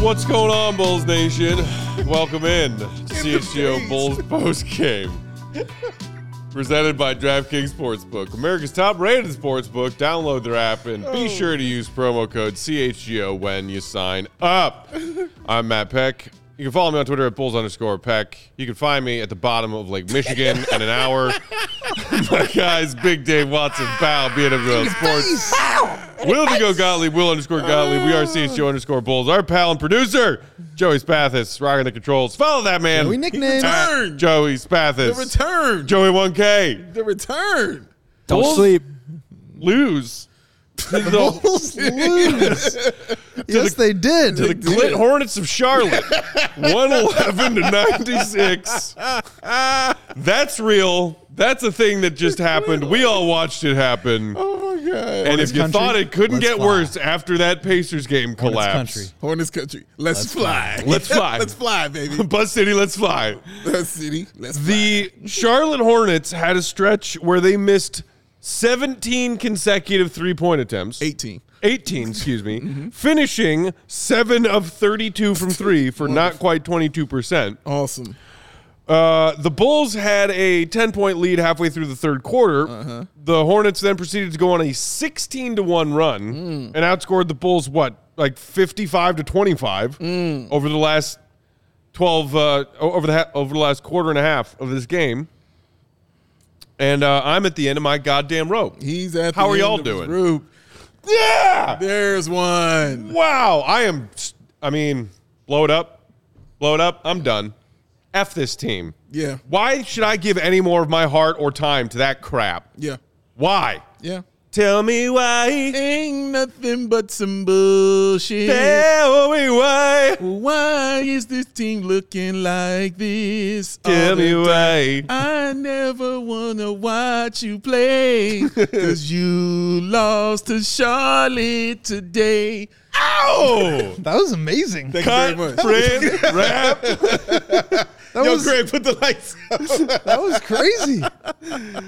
What's going on, Bulls Nation? Welcome in to CHGO Bulls post game. Presented by DraftKings Sportsbook, America's top rated sportsbook. Download their app and be sure to use promo code CHGO when you sign up. I'm Matt Peck. You can follow me on Twitter at Bulls underscore Peck. You can find me at the bottom of Lake Michigan in an hour. My guys, Big Dave Watson, Bow, BNWL Sports. Will to go Gottlieb, Will underscore Gottlieb. We are oh. CHGO underscore Bulls. Our pal and producer, Joey Spathis, rocking the controls. Follow that man. Joey nickname. At Return. Joey Spathis. The return. Joey 1K. The return. Don't Bulls- sleep. Lose. To the, Bulls lose. yes, they did. to the Glit Hornets of Charlotte. 111 to 96. That's real. That's a thing that just happened. We all watched it happen. Oh my god. And if you country, thought it couldn't get fly. worse after that Pacers game Hornets country. Hornets country. Let's, fly. Let's fly. let's fly, baby. Bus City, let's fly. Let's city. Let's fly. The Charlotte Hornets had a stretch where they missed 17 consecutive three point attempts. 18. 18, excuse me, finishing 7 of 32 from 3 for not quite 22%. Awesome. Uh, the Bulls had a 10 point lead halfway through the third quarter. Uh-huh. The Hornets then proceeded to go on a 16 to 1 run Mm. and outscored the Bulls, what, like 55 to 25 Mm. over the last 12, uh, over, the ha- over the last quarter and a half of this game. And uh, I'm at the end of my goddamn rope. He's at How the are end y'all doing? rope. Yeah! There's one. Wow, I am. I mean, blow it up, blow it up. I'm done. F this team. Yeah. Why should I give any more of my heart or time to that crap? Yeah. Why? Yeah. Tell me why. Ain't nothing but some bullshit. Tell me why. Why is this team looking like this? Tell me the why. I never wanna watch you play Cause you lost to Charlotte today. Ow! That was amazing. Thank Cut, you very much. friend, rap. That Yo, was Greg, put the lights up. that was crazy.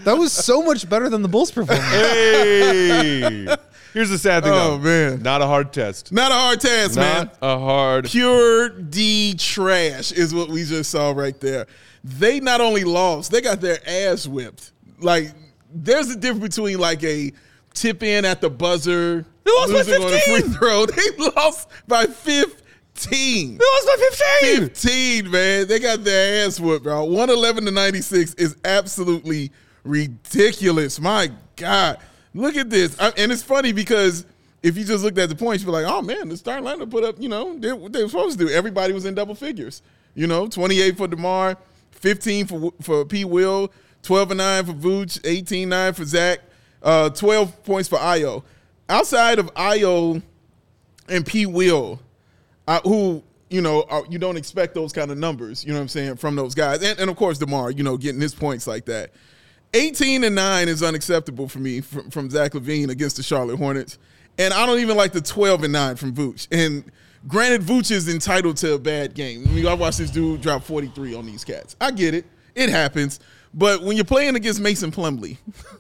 That was so much better than the Bulls performance. Hey. Here's the sad thing, Oh, though. man. Not a hard test. Not a hard task, man. A hard. Pure D trash is what we just saw right there. They not only lost, they got their ass whipped. Like, there's a difference between like a tip in at the buzzer, They lost by losing on a 15. free throw. They lost by 15. They was by 15. 15, man. They got their ass whooped, bro. 111 to 96 is absolutely ridiculous. My God. Look at this. I, and it's funny because if you just looked at the points, you'd be like, oh, man, the starting lineup put up, you know, they, what they were supposed to do. Everybody was in double figures. You know, 28 for DeMar, 15 for, for P. Will, 12 and 9 for Vooch, 18 9 for Zach, uh, 12 points for Ayo. Outside of Ayo and P. Will, uh, who you know are, you don't expect those kind of numbers. You know what I'm saying from those guys, and, and of course Demar, you know, getting his points like that. 18 and nine is unacceptable for me from, from Zach LaVine against the Charlotte Hornets, and I don't even like the 12 and nine from Vooch. And granted, Vooch is entitled to a bad game. I mean, I watched this dude drop 43 on these cats. I get it, it happens. But when you're playing against Mason Plumlee,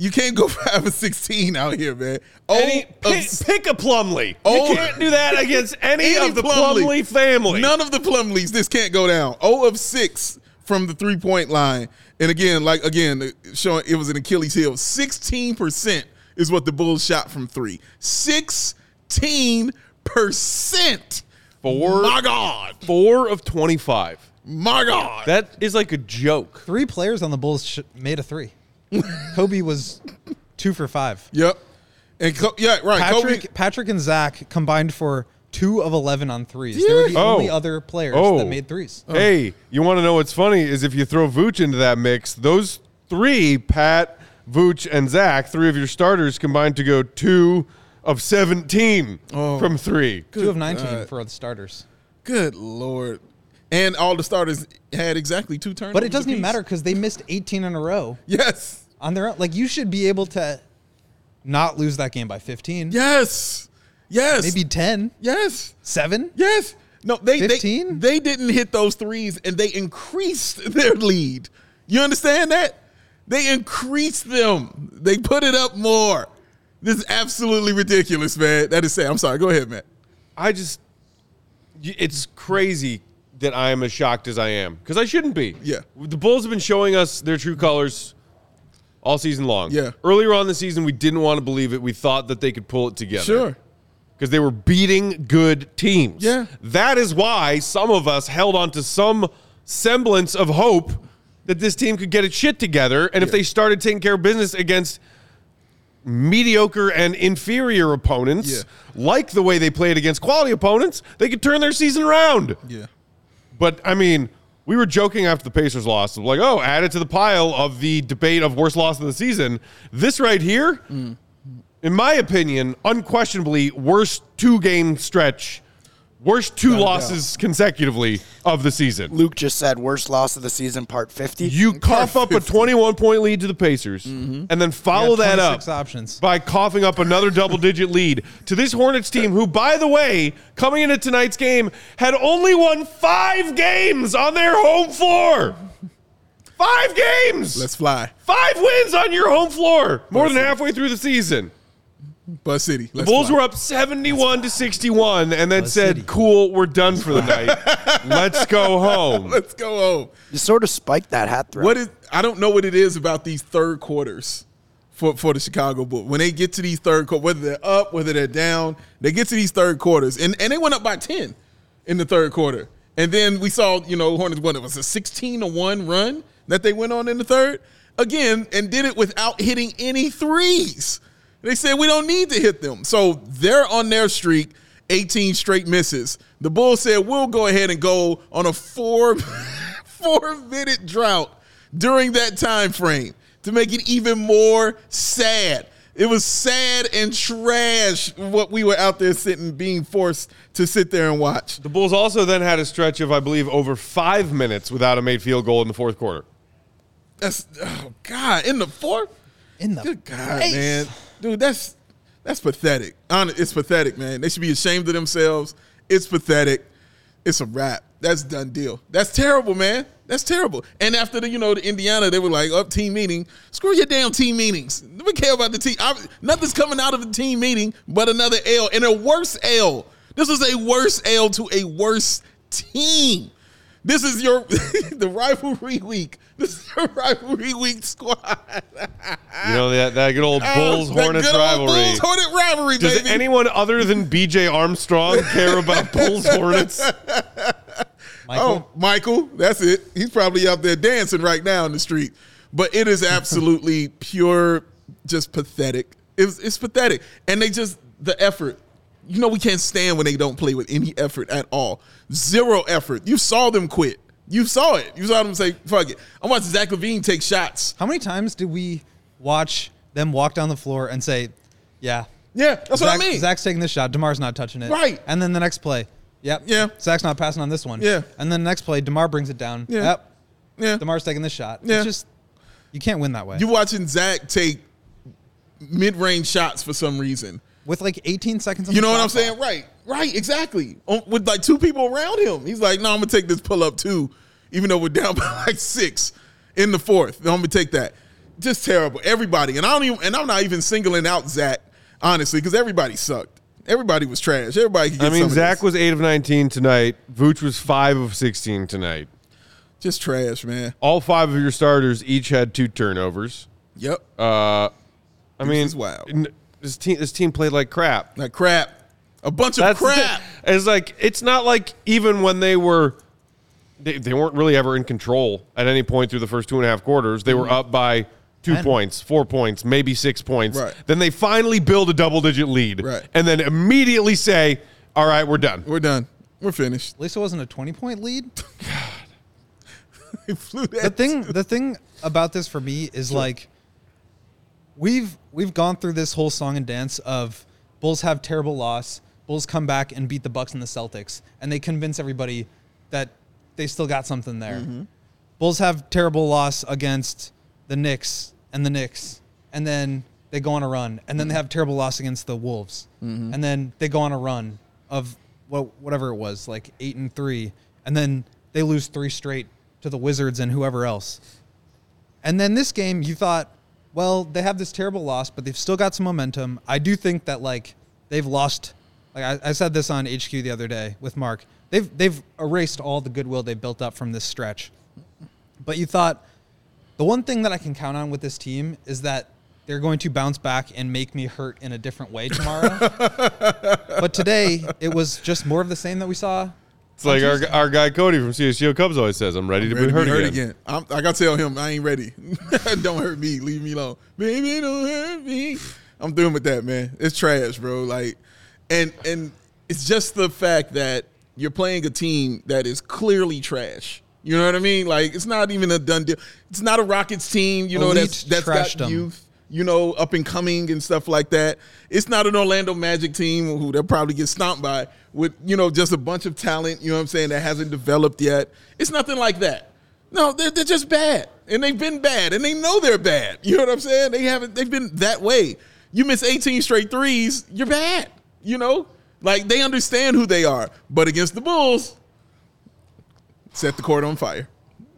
You can't go five or sixteen out here, man. Oh, Any, pick, s- pick a Plumlee. Oh. You can't do that against any, any of the Plumley. Plumlee family. None of the Plumlees. This can't go down. Oh of six from the three point line, and again, like again, uh, showing it was an Achilles heel. Sixteen percent is what the Bulls shot from three. Sixteen percent. Four, My God. four of 25. My God. That is like a joke. Three players on the Bulls sh- made a three. Coby was two for five. yep. And Co- yeah, right. Patrick, Coby, Patrick and Zach combined for two of eleven on threes. They were the Oh. only other players Oh. that made threes. Oh. Hey, you want to know what's funny is if you throw Vooch into that mix, those three, Pat, Vooch, and Zach, three of your starters combined to go two of 17 from three. Two of nineteen for the starters. good lord. And all the starters had exactly two turnovers. But it doesn't even apiece. matter because they missed eighteen in a row Yes. On their own. Like you should be able to not lose that game by fifteen. Yes. Yes. Maybe 10, Yes. 7. Yes. No, they 15? they they didn't hit those threes and they increased their lead. You understand that? They increased them. They put it up more. This is absolutely ridiculous, man. That is sad. I'm sorry. Go ahead, man. I just, it's crazy that I am as shocked as I am because I shouldn't be. Yeah. The Bulls have been showing us their true colors all season long. Yeah. Earlier on in the season, we didn't want to believe it. We thought that they could pull it together. Sure. because they were beating good teams. Yeah. That is why some of us held on to some semblance of hope that this team could get its shit together. And if they started taking care of business against mediocre and inferior opponents, Yeah. like the way they played against quality opponents, they could turn their season around. Yeah. But I mean, we were joking after the Pacers lost, like, oh, add it to the pile of the debate of worst loss of the season. This right here, in my opinion, unquestionably worst two game stretch, worst two losses consecutively of the season. Luke just said worst loss of the season, part 50. You cough up a 21 point lead to the Pacers mm-hmm. and then follow that up options. by coughing up another double digit lead to this Hornets team, who, by the way, coming into tonight's game, had only won five games on their home floor. Five games. Let's fly. Five wins on your home floor, more than halfway through the season. Buzz City. The Let's Bulls fly. were up 71 to 61 and then Buzz said, City. Cool, we're done for the night. Let's go home. Let's go home. You sort of spiked that hat throw. What is I don't know what it is about these third quarters for, for the Chicago Bulls. When they get to these third quarters, whether they're up, whether they're down, they get to these third quarters. And and they went up by 10 in the third quarter. And then we saw, you know, Hornets won. It was a 16 to 1 run that they went on in the third. Again, and did it without hitting any threes. They said we don't need to hit them. So they're on their streak, 18 straight misses. The Bulls said we'll go ahead and go on a four four minute drought during that time frame to make it even more sad. It was sad and trash what we were out there sitting, being forced to sit there and watch. The Bulls also then had a stretch of, I believe, over five minutes without a made field goal in the fourth quarter. That's oh god in the fourth. In the Good God, face. man, dude, that's that's pathetic. It's pathetic, man. They should be ashamed of themselves. It's pathetic. It's a wrap. That's done deal. That's terrible, man. That's terrible. And after the, you know, the Indiana, they were like, up team meeting. Screw your damn team meetings. We care about the team. I, nothing's coming out of the team meeting but another L and a worse L. This was a worse L to a worse team. This is your the rivalry week. This is your rivalry week squad. You know, that, that good old Bulls Ah, Hornets good old rivalry. Bulls Hornet rivalry, Does baby. anyone other than BJ Armstrong care about Bulls Hornets? Michael. Oh, Michael, that's it. He's probably out there dancing right now in the street. But it is absolutely pure, just pathetic. It's, it's pathetic. And they just, the effort. You know, we can't stand when they don't play with any effort at all. Zero effort. You saw them quit. You saw it. You saw them say, fuck it. I'm watching Zach LaVine take shots. How many times did we watch them walk down the floor and say, "Yeah, Yeah, that's Zach, what I mean. Zach's taking this shot. Demar's not touching it." Right. And then the next play, yep, Yeah. Zach's not passing on this one. Yeah. And then the next play, Demar brings it down. Yeah. Yep. yeah. Demar's taking this shot. Yeah. It's just you can't win that way. You're watching Zach take mid-range shots for some reason. With like 18 seconds. On You know what I'm saying? Right, right, exactly. On- With like two people around him, he's like, "No, I'm gonna take this pull up too, even though we're down by like six in the fourth. I'm gonna take that." just terrible. Everybody, and I don't even, and I'm not even singling out Zach honestly because everybody sucked. Everybody was trash. Everybody. Could get I mean, Zach this. was eight of nineteen tonight. Vooch was five of sixteen tonight. just trash, man. All five of your starters each had two turnovers. Yep, Uh, I mean, is wild. n- This team, this team played like crap. like crap. A bunch of That's crap. thing. It's like it's not like even when they were, they, they weren't really ever in control at any point through the first two and a half quarters. They were mm-hmm. up by two And- points, four points, maybe six points. Right. Then they finally build a double digit lead. Right. And then immediately say, "All right, we're done." We're done. We're finished. At least it wasn't a 20 point lead. They flew that. the thing the thing about this for me is like we've we've gone through this whole song and dance of Bulls have terrible loss, Bulls come back and beat the Bucks and the Celtics, and they convince everybody that they still got something there. Mm-hmm. Bulls have terrible loss against the Knicks and the Knicks, and then they go on a run, and then they have terrible loss against the Wolves, mm-hmm. and then they go on a run of whatever it was, like eight and three, and then they lose three straight to the Wizards and whoever else. And then this game, you thought, well, they have this terrible loss, but they've still got some momentum. I do think that like they've lost. Like I, I said this on HQ the other day with Mark. They've they've erased all the goodwill they built up from this stretch. But you thought the one thing that I can count on with this team is that they're going to bounce back and make me hurt in a different way tomorrow. but today it was just more of the same that we saw. It's like our, our guy Cody from CHGO Cubs always says, "I'm ready to Ready be to hurt, again." I'm, I gotta tell him I ain't ready. don't hurt me. Leave me alone, baby. Don't hurt me. I'm doing with that, man. It's trash, bro. Like, and and it's just the fact that you're playing a team that is clearly trash. You know what I mean? Like, it's not even a done deal. It's not a Rockets team. You know Elite that's that's got youth. You know, up and coming and stuff like that. It's not an Orlando Magic team who they'll probably get stomped by with, you know, just a bunch of talent, you know what I'm saying, that hasn't developed yet. It's nothing like that. No, they're, they're just bad. And they've been bad. And they know they're bad. You know what I'm saying? They haven't they've been that way. You miss 18 straight threes, you're bad. You know? Like they understand who they are. But against the Bulls, set the court on fire.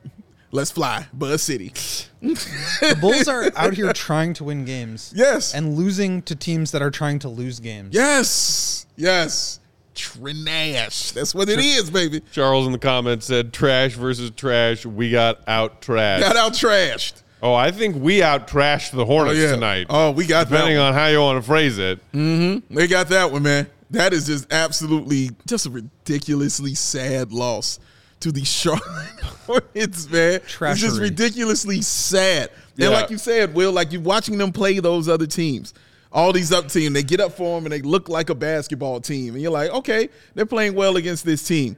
Let's fly, Buzz City. The Bulls are out here trying to win games. Yes. And losing to teams that are trying to lose games. Yes. Yes. Trinash. That's what it is, baby. Charles in the comments said, "Trash versus trash. We got out trashed." Got out trashed. Oh, I think we out trashed the Hornets oh, tonight. Oh, we got depending that. on how you want to phrase it. One. They got that one, man. That is just absolutely just a ridiculously sad loss to the Charlotte Hornets, man. It's just ridiculously sad. Yeah. And like you said, Will, like you're watching them play those other teams. All these up teams, they get up for them and they look like a basketball team. And you're like, okay, they're playing well against this team.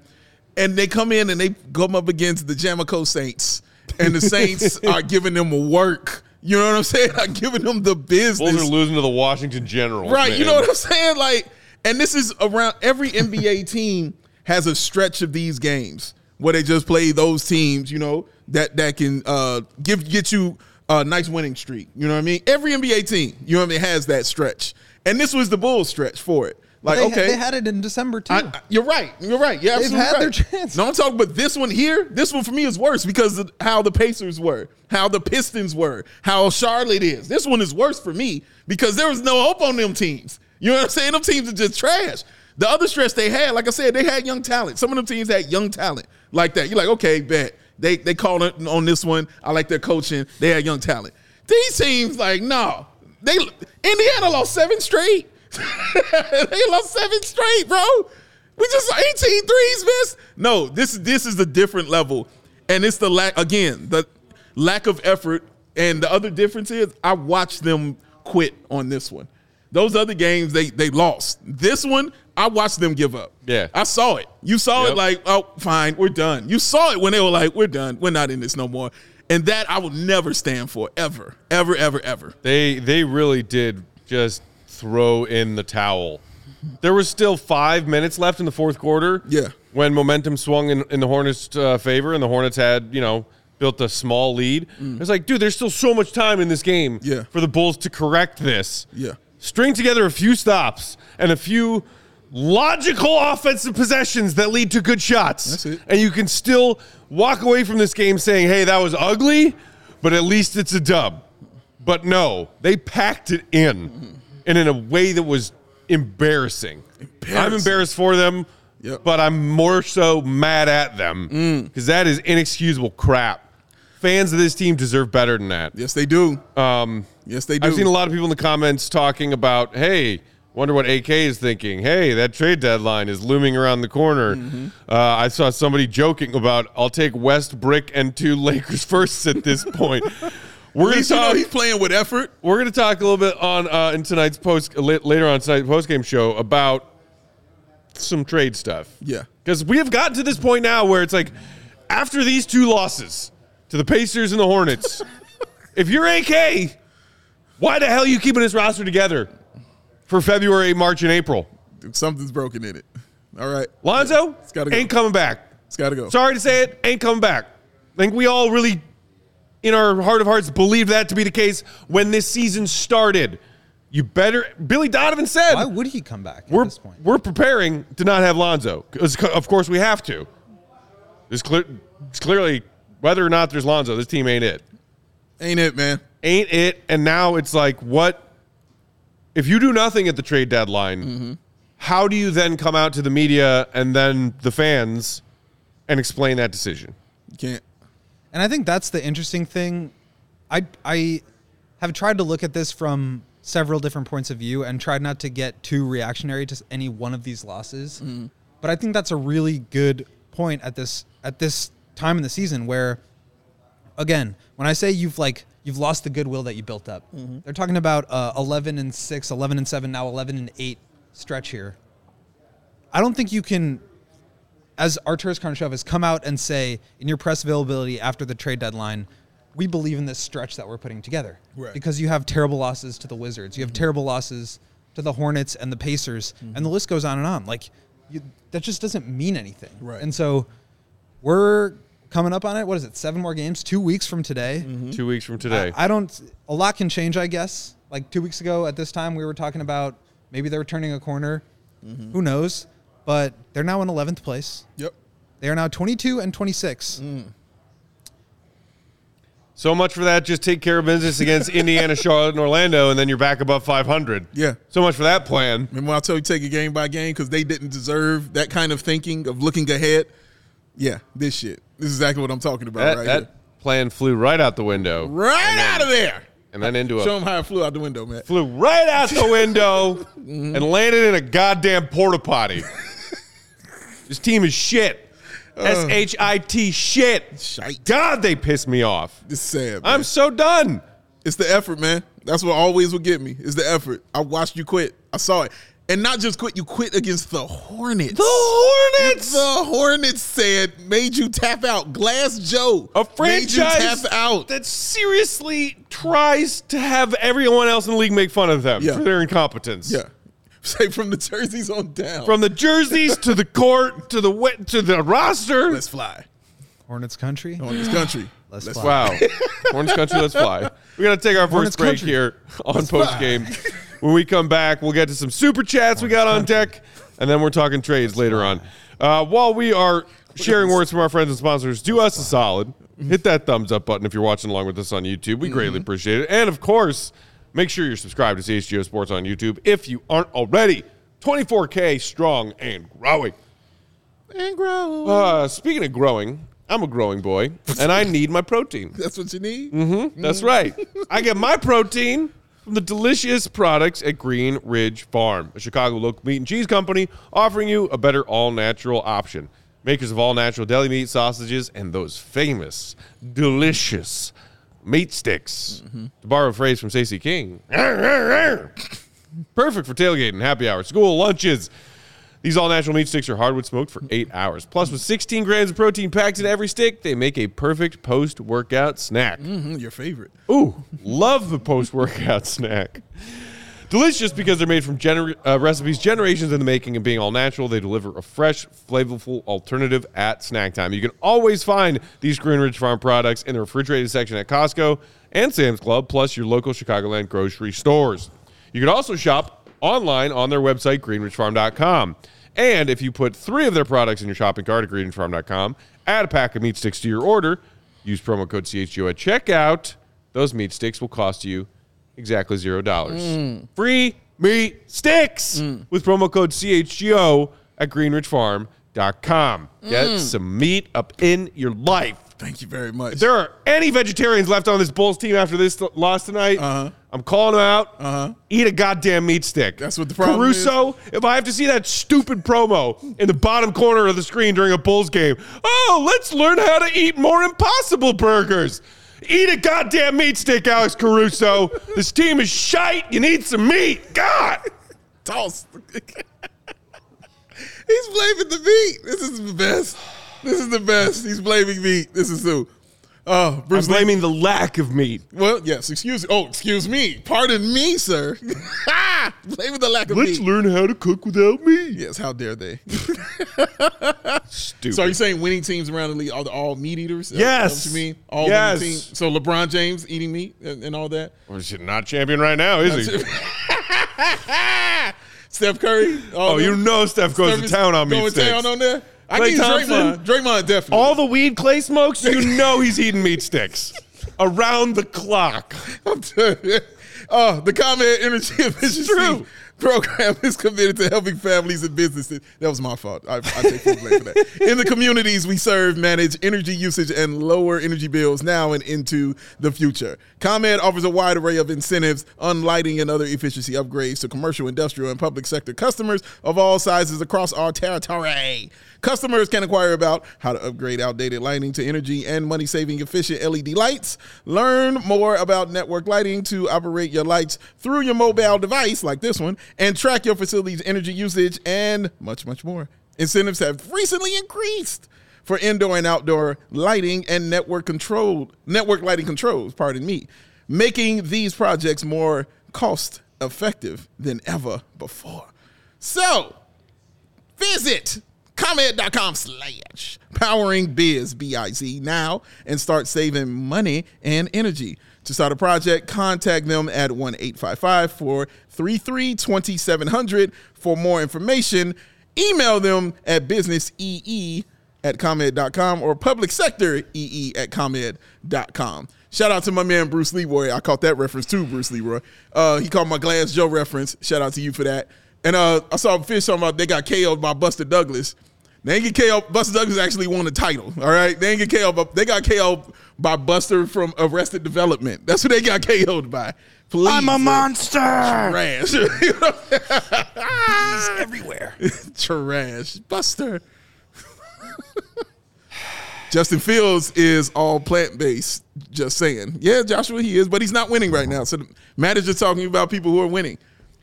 And they come in and they come up against the Jamico Saints. And the Saints are giving them work. You know what I'm saying? Are giving them the business. Bulls are losing to the Washington Generals. Right. You know what I'm saying? Like, and this is around every NBA team has a stretch of these games where they just play those teams, you know, that that can uh give get you a nice winning streak. You know what I mean? Every NBA team, you know what I mean, has that stretch. And this was the Bulls stretch for it. Like, they, okay. they had it in December too. I, you're right. You're right. You're They've had their chance. No, I'm talking, but this one here, this one for me is worse because of how the Pacers were, how the Pistons were, how Charlotte is. This one is worse for me because there was no hope on them teams. You know what I'm saying? Them teams are just trash. The other stress they had, like I said, they had young talent. Some of them teams had young talent like that. You're like, okay, bet they they called it on this one. I like their coaching. They had young talent. These teams, like, no, they Indiana lost seven straight. they lost seven straight, bro. We just 18 threes missed. No, this this is a different level. And it's the lack again, the lack of effort. And the other difference is I watched them quit on this one. Those other games they they lost. This one, I watched them give up. Yeah. I saw it. You saw Yep. it like, oh, fine, we're done. You saw it when they were like, we're done. We're not in this no more. And that I will never stand for, ever, ever, ever, ever. They they really did just throw in the towel. There was still five minutes left in the fourth quarter. Yeah. When momentum swung in, in the Hornets' uh, favor, and the Hornets had you know built a small lead. It's like, dude, there's still so much time in this game Mm. Yeah. for the Bulls to correct this. Yeah. String together a few stops and a few logical offensive possessions that lead to good shots. That's it. And you can still walk away from this game saying, hey, that was ugly, but at least it's a dub. But no, they packed it in, and in a way that was embarrassing. I'm embarrassed for them, Yep. but I'm more so mad at them because that is inexcusable crap. Fans of this team deserve better than that. Yes, they do. Um, yes, they do. I've seen a lot of people in the comments talking about, hey, wonder what AK is thinking. Hey, that trade deadline is looming around the corner. Mm-hmm. Uh, I saw somebody joking about, I'll take West Brick and two Lakers firsts at this point. We're going least to you know talk. he's playing with effort. We're going to talk a little bit on uh, in tonight's post later on tonight's post game show about some trade stuff. Yeah. because we have gotten to this point now where it's like after these two losses to the Pacers and the Hornets, if you're AK, why the hell are you keeping this roster together for February, March, and April? Something's broken in it. All right. Lonzo it's gotta go. ain't coming back. It's got to go. Sorry to say it, ain't coming back. I think we all really, in our heart of hearts, believed that to be the case when this season started. You better. Billy Donovan said, Why would he come back at "We're this point? we're preparing to not have Lonzo. Of course, we have to. It's, clear, it's clearly whether or not there's Lonzo, this team ain't it. Ain't it, man? Ain't it? And now it's like, what? If you do nothing at the trade deadline, mm-hmm. how do you then come out to the media and then the fans and explain that decision? You can't. And I think that's the interesting thing. I I have tried to look at this from several different points of view and tried not to get too reactionary to any one of these losses. But I think that's a really good point at this at this time in the season where again, when I say you've like you've lost the goodwill that you built up. They're talking about uh, 11 and 6, 11 and 7, now 11 and 8 stretch here. I don't think you can as Arturas Karnisovas has come out and say in your press availability after the trade deadline, we believe in this stretch that we're putting together. Right. Because you have terrible losses to the Wizards, you have mm-hmm. terrible losses to the Hornets and the Pacers, mm-hmm. and the list goes on and on. Like you, that just doesn't mean anything. Right. And so we're coming up on it. What is it? Seven more games, two weeks from today. Mm-hmm. Two weeks from today. I, I don't. A lot can change, I guess. Like two weeks ago at this time, we were talking about maybe they were turning a corner. Who knows? But they're now in 11th place. Yep. They are now 22 and 26. Mm. So much for that. Just take care of business against Indiana, Charlotte, and Orlando, and then you're back above 500. Yeah. So much for that plan. And when I tell you take it game by game because they didn't deserve that kind of thinking of looking ahead? Yeah, this shit. This is exactly what I'm talking about That, right that here. plan flew right out the window, Right out of there. and then into a. Show them how it flew out the window, man. flew right out the window mm-hmm. and landed in a goddamn porta potty. this team is shit. Uh. S H I T shit. Shite. God, they piss me off. It's sad. Man. I'm so done. It's the effort, man. That's what always will get me. Is the effort. I watched you quit. I saw it, and not just quit. You quit against the Hornets. The Hornets. The Hornets said made you tap out. Glass Joe. a made you franchise tap out. that seriously tries to have everyone else in the league make fun of them Yeah. for their incompetence. yeah. Say from the jerseys on down. From the jerseys to the court to the wet to the roster. let's fly Hornets country. on this country. Let's Let's fly. Wow. Hornets country, let's fly. We got to take our Hornets first break country. here on post game. When we come back, we'll get to some super chats we got on deck, and then we're talking trades later on. Uh, while we are sharing words from our friends and sponsors, do us a solid. Hit that thumbs up button if you're watching along with us on YouTube. We greatly appreciate it. And of course, make sure you're subscribed to CHGO Sports on YouTube if you aren't already. 24K strong and growing. And grow. Uh, speaking of growing, I'm a growing boy, and I need my protein. That's what you need. Mm-hmm. That's right. I get my protein from the delicious products at Green Ridge Farm, a Chicago local meat and cheese company offering you a better all natural option. Makers of all natural deli meat, sausages, and those famous, delicious meat sticks. To borrow a phrase from Stacey King, perfect for tailgating, happy hour, school, lunches. These all natural meat sticks are hardwood smoked for eight hours. Plus, with 16 grams of protein packed in every stick, they make a perfect post workout snack. Mhm, your favorite. Ooh, love the post workout snack. Delicious because they're made from gener- uh, recipes generations in the making and being all natural. They deliver a fresh, flavorful alternative at snack time. You can always find these Green Ridge Farm products in the refrigerated section at Costco and Sam's Club, plus your local Chicagoland grocery stores. You can also shop online on their website, greenridgefarm.com. And if you put three of their products in your shopping cart at greenridgefarm.com, add a pack of meat sticks to your order, use promo code CHGO at checkout, those meat sticks will cost you exactly zero dollars. Free meat sticks with promo code CHGO at greenridgefarm.com. Get some meat up in your life. Thank you very much. If there are any vegetarians left on this Bulls team after this loss tonight, Uh-huh. I'm calling them out. Uh-huh. Eat a goddamn meat stick. That's what the problem Caruso, if I have to see that stupid promo in the bottom corner of the screen during a Bulls game, oh, let's learn how to eat more impossible burgers. Eat a goddamn meat stick, Alex Caruso. this team is shite. You need some meat. God. Toss. He's blaming the meat. This is the best. This is the best. He's blaming meat. This is who. Oh, I'm Bruce Lee. blaming the lack of meat. Well, yes. Excuse. Oh, excuse me. Pardon me, sir. blaming the lack of Let's meat. learn how to cook without me. Yes. How dare they? Stupid. so, are you saying winning teams around the league are all meat eaters? Is that Yes. what you mean? All Yes. winning teams. So LeBron James eating meat and, and all that. Well, he's not champion right now, is he? Steph Curry. all Oh, oh them. you know Steph goes Steph to town on meat Going sticks. town on there. I Klay give? Draymond. Draymond definitely. All the weed Klay smokes, you know he's eating meat sticks around the clock. I'm telling you. Oh, the ComEd Energy Efficiency true. Program is committed to helping families and businesses. That was my fault. I, I take full blame for that. In the communities we serve, manage energy usage and lower energy bills now and into the future. ComEd offers a wide array of incentives on lighting and other efficiency upgrades to commercial, industrial, and public sector customers of all sizes across our territory. Customers can inquire about how to upgrade outdated lighting to energy and money saving efficient LED lights. Learn more about network lighting to operate your lights through your mobile device, like this one, and track your facility's energy usage and much, much more. Incentives have recently increased for indoor and outdoor lighting and network controlled network lighting controls, pardon me, making these projects more cost effective than ever before. So, visit comed.com slash powering biz b-i-z now and start saving money and energy to start a project contact them at 1-855-433-2700 for more information email them at businessee at comed.com or public sector ee at comed.com Shout out to my man Bruce Leroy. I caught that reference too, Bruce Leroy. Uh, he called my Glass Joe reference. Shout out to you for that. And uh, I saw Fish talking about they got KO'd by Buster Douglas. They ain't get KO'd. Buster Douglas actually won the title. All right, they ain't get KO'd, but they got KO'd by Buster from Arrested Development. That's what they got KO'd by. Please, I'm a monster. Trash. He's everywhere. Trash. Buster. Justin Fields is all plant based. Just saying. Yeah, Joshua, he is, but he's not winning right now. So Matt is just talking about people who are winning.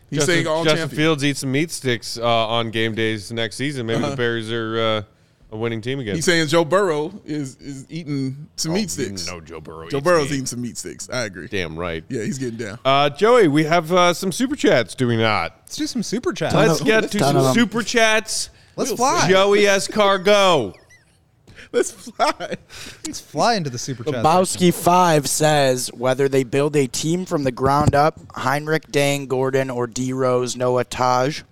He's Justin, saying all Justin champions. Fields eats some meat sticks uh, on game days next season. Maybe the Bears are uh, a winning team again. He's saying Joe Burrow is is eating some meat sticks. No, Joe Burrow. Joe eats Burrow's meat. eating some meat sticks. I agree. Damn right. Yeah, he's getting down. Uh, Joey, we have uh, some super chats, do we not? Let's do some super chats. Let's of- get to some of 'em. super chats. Let's fly. Joey Escargo. Let's fly. Let's fly into the super chat. Lebowski five says whether they build a team from the ground up, Hinrich, Deng, Gordon, or D Rose, Noah Taj,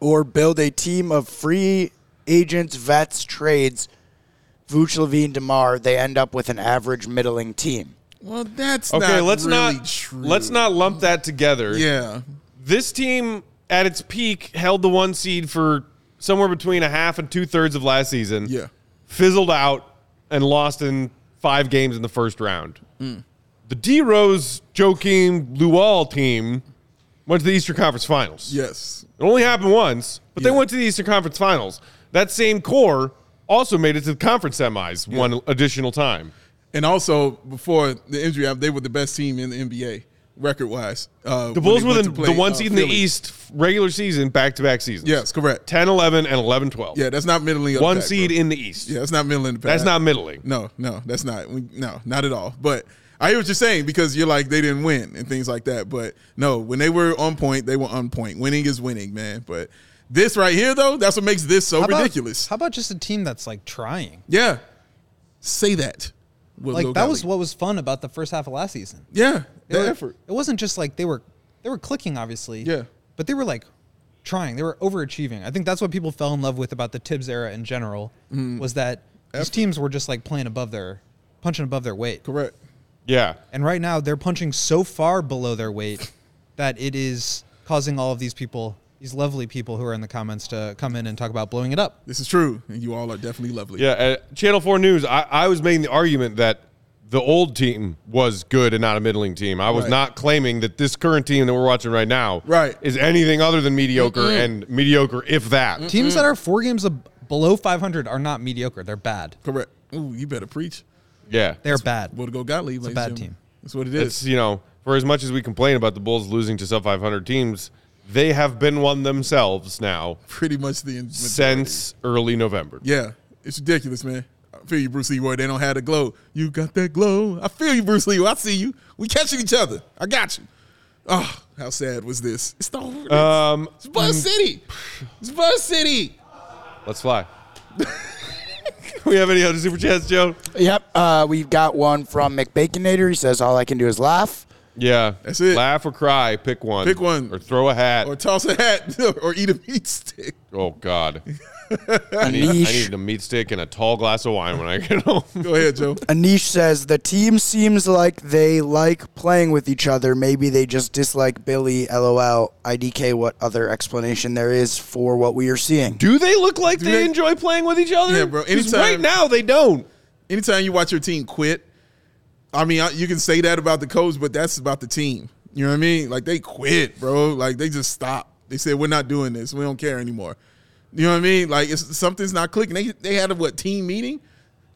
or build a team of free agents, vets, trades, Vooch, LaVine, Demar, they end up with an average middling team. Well, that's Okay, not let's really not true. let's not lump that together. Yeah. This team at its peak held the one seed for somewhere between a half and two thirds of last season. Yeah. fizzled out and lost in five games in the first round. Hmm. The D Rose, Joakim, Luol team went to the Eastern Conference Finals. Yes. It only happened once, but they went to the Eastern Conference Finals. That same core also made it to the conference semis one additional time. And also before the injury, they were the best team in the NBA record wise. Uh, The Bulls were the, the one seed in the East regular season, back to back seasons. Yes, correct. 10 11 and 11 12. Yeah, that's not middling. one pack, seed bro. in the East. Yeah, that's not middling. the That's not middling. No, no, that's not. No, not at all. But I hear what you're saying because you're like they didn't win and things like that. But no, when they were on point, they were on point. Winning is winning, man. But this right here, though, that's what makes this so How about- ridiculous. How about just a team that's like trying? yeah, say that. Like Lil that was what was fun about the first half of last season. Yeah, They the effort. It wasn't just like they were they were clicking, obviously. Yeah. But they were like trying. They were overachieving. I think that's what people fell in love with about the Thibs era in general Mm-hmm. was that these teams were just like playing above their punching above their weight. Correct. Yeah. And right now they're punching so far below their weight that it is causing all of these people, these lovely people who are in the comments to come in and talk about blowing it up. This is true, and you all are definitely lovely. Yeah. At Channel 4 News, I, I was making the argument that the old team was good and not a middling team. I was Right. not claiming that this current team that we're watching right now Right. is anything other than mediocre and mediocre, if that. Teams that are four games ab- below 500 are not mediocre. They're bad. Correct. Ooh, you better preach. Yeah. They're bad. Way to go, Gottlieb. It's a bad team. That's what it is. It's, you know, for as much as we complain about the Bulls losing to sub 500 teams, they have been one themselves now Pretty much the majority. since early November. Yeah, it's ridiculous, man. I feel you, Bruce Leroy. They don't have the glow. You got that glow. I feel you, Bruce Leroy. I see you. We catching each other. I got you. Oh, how sad was this? It's the over. Um, it's Buzz City. It's Buzz City. let's fly. we have any other super chats, Joe? Yep. Uh, we've got one from McBaconator. He says, All I can do is laugh. Yeah. That's it. Laugh or cry. Pick one. Pick one. Or throw a hat. Or toss a hat or eat a meat stick. oh, God. I need, I Anish, need a meat stick and a tall glass of wine when I get home. Go ahead, Joe. Anish says, The team seems like they like playing with each other. Maybe they just dislike Billy. LOL. IDK, what other explanation there is for what we are seeing? Do they look like they, they- enjoy playing with each other? Yeah, bro. 'Cause Anytime- right now they don't. Anytime you watch your team quit, I mean, I- you can say that about the coach, but that's about the team. You know what I mean? Like they quit, bro. Like they just stopped. They said we're not doing this. We don't care anymore. You know what I mean? Like it's something's not clicking. They they had a what team meeting?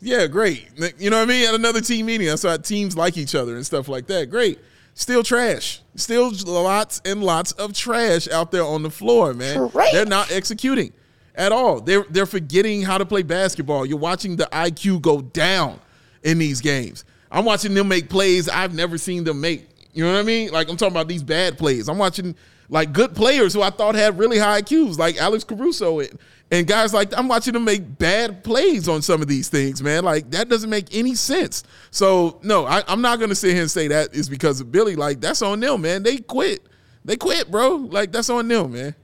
Yeah, great. You know what I mean? At another team meeting, that's why teams like each other and stuff like that. Great. Still trash. Still lots and lots of trash out there on the floor, man. They're not executing at all. They're they're forgetting how to play basketball. You're watching the IQ go down in these games. I'm watching them make plays I've never seen them make. You know what I mean? Like I'm talking about these bad plays. I'm watching like good players who I thought had really high IQs, like Alex Caruso and, and guys like I'm watching them make bad plays on some of these things, man. Like that doesn't make any sense. So no, I, I'm not gonna sit here and say that is because of Billy. Like that's on them, man. They quit. They quit, bro. Like that's on them, man.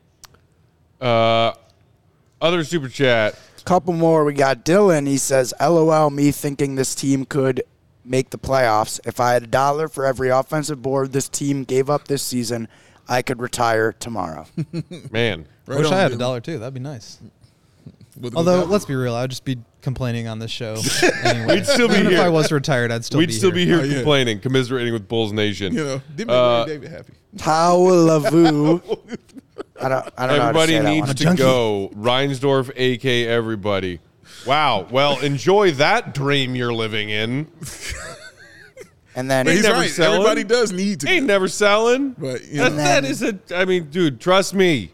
Uh, other super chat. Couple more. We got Dylan. He says, LOL, me thinking this team could make the playoffs. If I had a dollar for every offensive board this team gave up this season, I could retire tomorrow. Man. I wish on, I had a dollar too. That'd be nice. With- Although, let's be real, I'd just be complaining on this show. anyway. We'd still be Even if. I was retired, I'd still be We'd be still here. be here Oh, yeah. complaining, commiserating with Bulls Nation. you know, did make Uh, Larry David happy. Tao Lavu. I don't, I don't know. how to Everybody say that needs one. to go. Reinsdorf, AK, everybody. Wow. Well, enjoy that dream you're living in. And then But he's never right. selling. Everybody does need to. Ain't go. never selling. But you That, know, that is a. I mean, dude, trust me.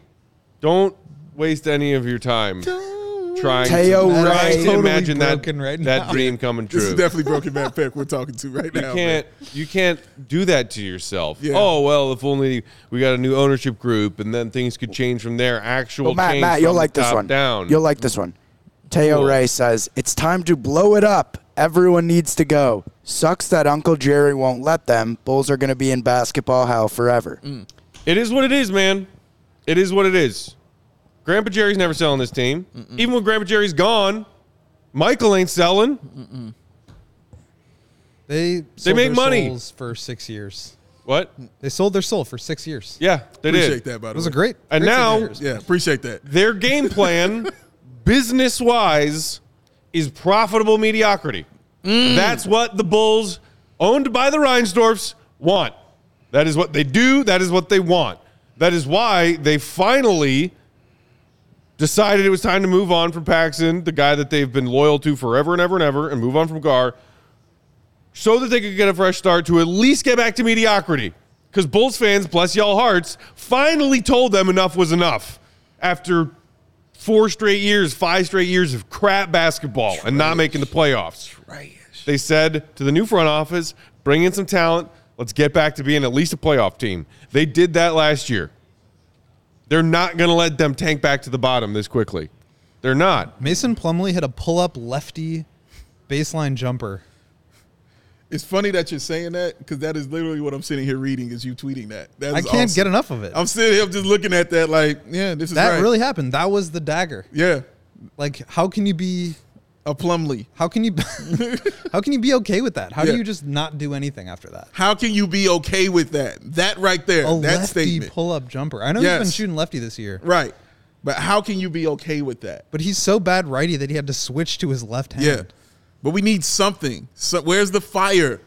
Don't waste any of your time trying Teo to, Ray. trying to Totally imagine that broken right that now. dream coming true. this is definitely Broken Man Peck we're talking to right You now. can't you can't do that to yourself. Yeah. Oh well, if only we got a new ownership group and then things could change from there. Actual Well, Matt, change Matt, you'll from like the this top one. Down. You'll like this one. Teo Cool. Ray says, It's time to blow it up. Everyone needs to go. Sucks that Uncle Jerry won't let them. Bulls are going to be in basketball hell forever. Mm. It is what it is, man. It is what it is. Grandpa Jerry's never selling this team. Even when Grandpa Jerry's gone, Michael ain't selling. They sold make their money. souls for six years. What? They sold their soul for six years. Yeah, they Appreciate did. that, by the It was way. a great. And great now- Yeah, appreciate that. Their game plan, business wise, is profitable mediocrity. Mm. That's what the Bulls, owned by the Reinsdorfs, want. That is what they do. That is what they want. That is why they finally decided it was time to move on from Paxson, the guy that they've been loyal to forever and ever and ever, and move on from Gar, so that they could get a fresh start to at least get back to mediocrity. Because Bulls fans, bless y'all hearts, finally told them enough was enough after four straight years, five straight years of crap basketball and not making the playoffs. They said to the new front office, bring in some talent. Let's get back to being at least a playoff team. They did that last year. They're not going to let them tank back to the bottom this quickly. They're not. Mason Plumlee had a pull-up lefty baseline jumper. It's funny that you're saying that because that is literally what I'm sitting here reading. Is you tweeting that? That I can't awesome. get enough of it. I'm sitting here just looking at that like, yeah, this is that right. really happened. That was the dagger. yeah. Like, how can you be A Plumlee. How can you how can you be okay with that? How Yeah. do you just not do anything after that? How can you be okay with that? That right there, A that lefty statement. pull up jumper. I know he's been shooting lefty this year, Right. But how can you be okay with that? but he's so bad righty that he had to switch to his left hand. Yeah. But we need something. So where's the fire?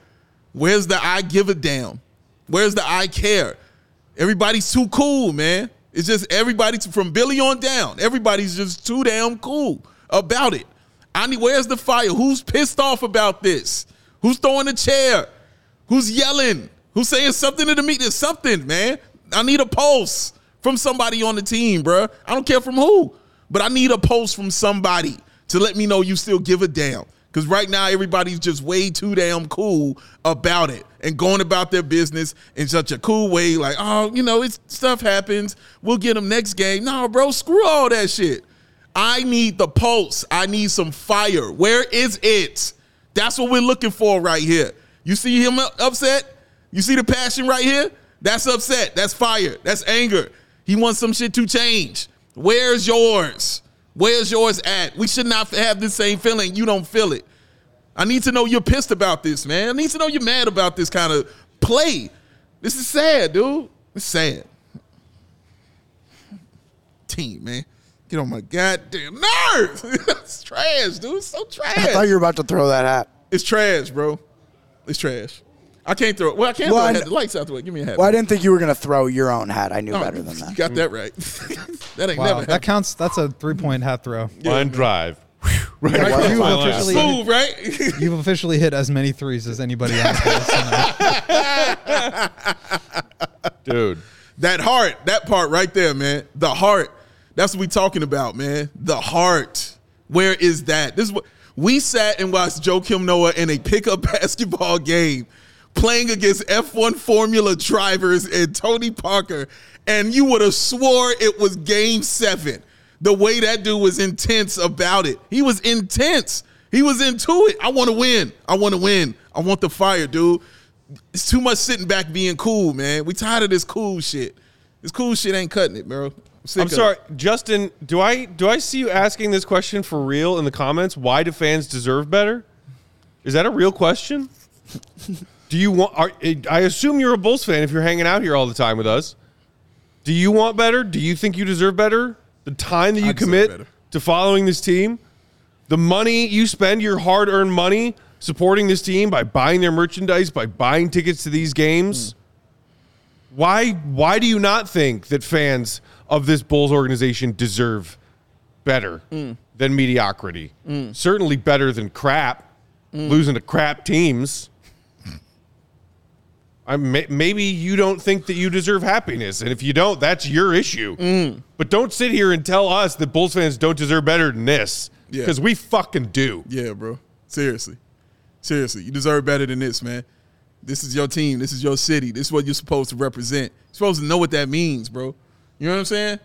Where's the I give a damn? Where's the I care? Everybody's too cool, man. It's just everybody from Billy on down. Everybody's just too damn cool about it. I need where's the fire? Who's pissed off about this? Who's throwing a chair? Who's yelling? Who's saying something to the media? Something, man. I need a pulse from somebody on the team, bruh. I don't care from who, but I need a pulse from somebody to let me know you still give a damn. Because right now, everybody's just way too damn cool about it and going about their business in such a cool way. Like, oh, you know, it's stuff happens. We'll get them next game. No, bro, screw all that shit. I need the pulse. I need some fire. Where is it? That's what we're looking for right here. You see him upset? You see the passion right here? That's upset. That's fire. That's anger. He wants some shit to change. Where's yours? Where's yours at? We should not have the same feeling. You don't feel it. I need to know you're pissed about this, man. I need to know you're mad about this kind of play. This is sad, dude. It's sad. Team, man. Get on my goddamn nerves. it's trash, dude. It's so trash. I thought you were about to throw that hat. It's trash, bro. It's trash. I can't throw it. Well, I can't Well, throw I a hat. kn- The lights out the way. Give me a hat. Well, I didn't think you were gonna throw your own hat. I knew No, better than that. You that. got that right. that ain't Wow, never that happened. counts. That's a three point hat throw. Line drive. right Right, you my line. officially- Smooth, right? You've officially hit as many threes as anybody else has. Dude. that heart, that part right there, man. The heart. That's what we talking about, man. The heart. Where is that? This is what we sat and watched Joakim Noah in a pickup basketball game playing against F1 Formula drivers and Tony Parker, and you would have swore it was game seven. The way that dude was intense about it. He was intense. He was into it. I want to win. I want to win. I want the fire, dude. It's too much sitting back being cool, man. We tired of this cool shit. This cool shit ain't cutting it, bro. I'm sorry, it. Justin. Do I do I see you asking this question for real in the comments? Why do fans deserve better? Is that a real question? Do you want? Are, I assume you're a Bulls fan if you're hanging out here all the time with us. Do you want better? Do you think you deserve better? The time that you commit to following this team, the money you spend, your hard-earned money supporting this team by buying their merchandise, by buying tickets to these games. Why why do you not think that fans of this Bulls organization deserve better than mediocrity? Certainly better than crap, losing to crap teams. I may, maybe you don't think that you deserve happiness, and if you don't, that's your issue. Mm. But don't sit here and tell us that Bulls fans don't deserve better than this, Yeah. because we fucking do. Yeah, bro. Seriously. Seriously. You deserve better than this, man. This is your team. This is your city. This is what you're supposed to represent. You're supposed to know what that means, bro. You know what I'm saying?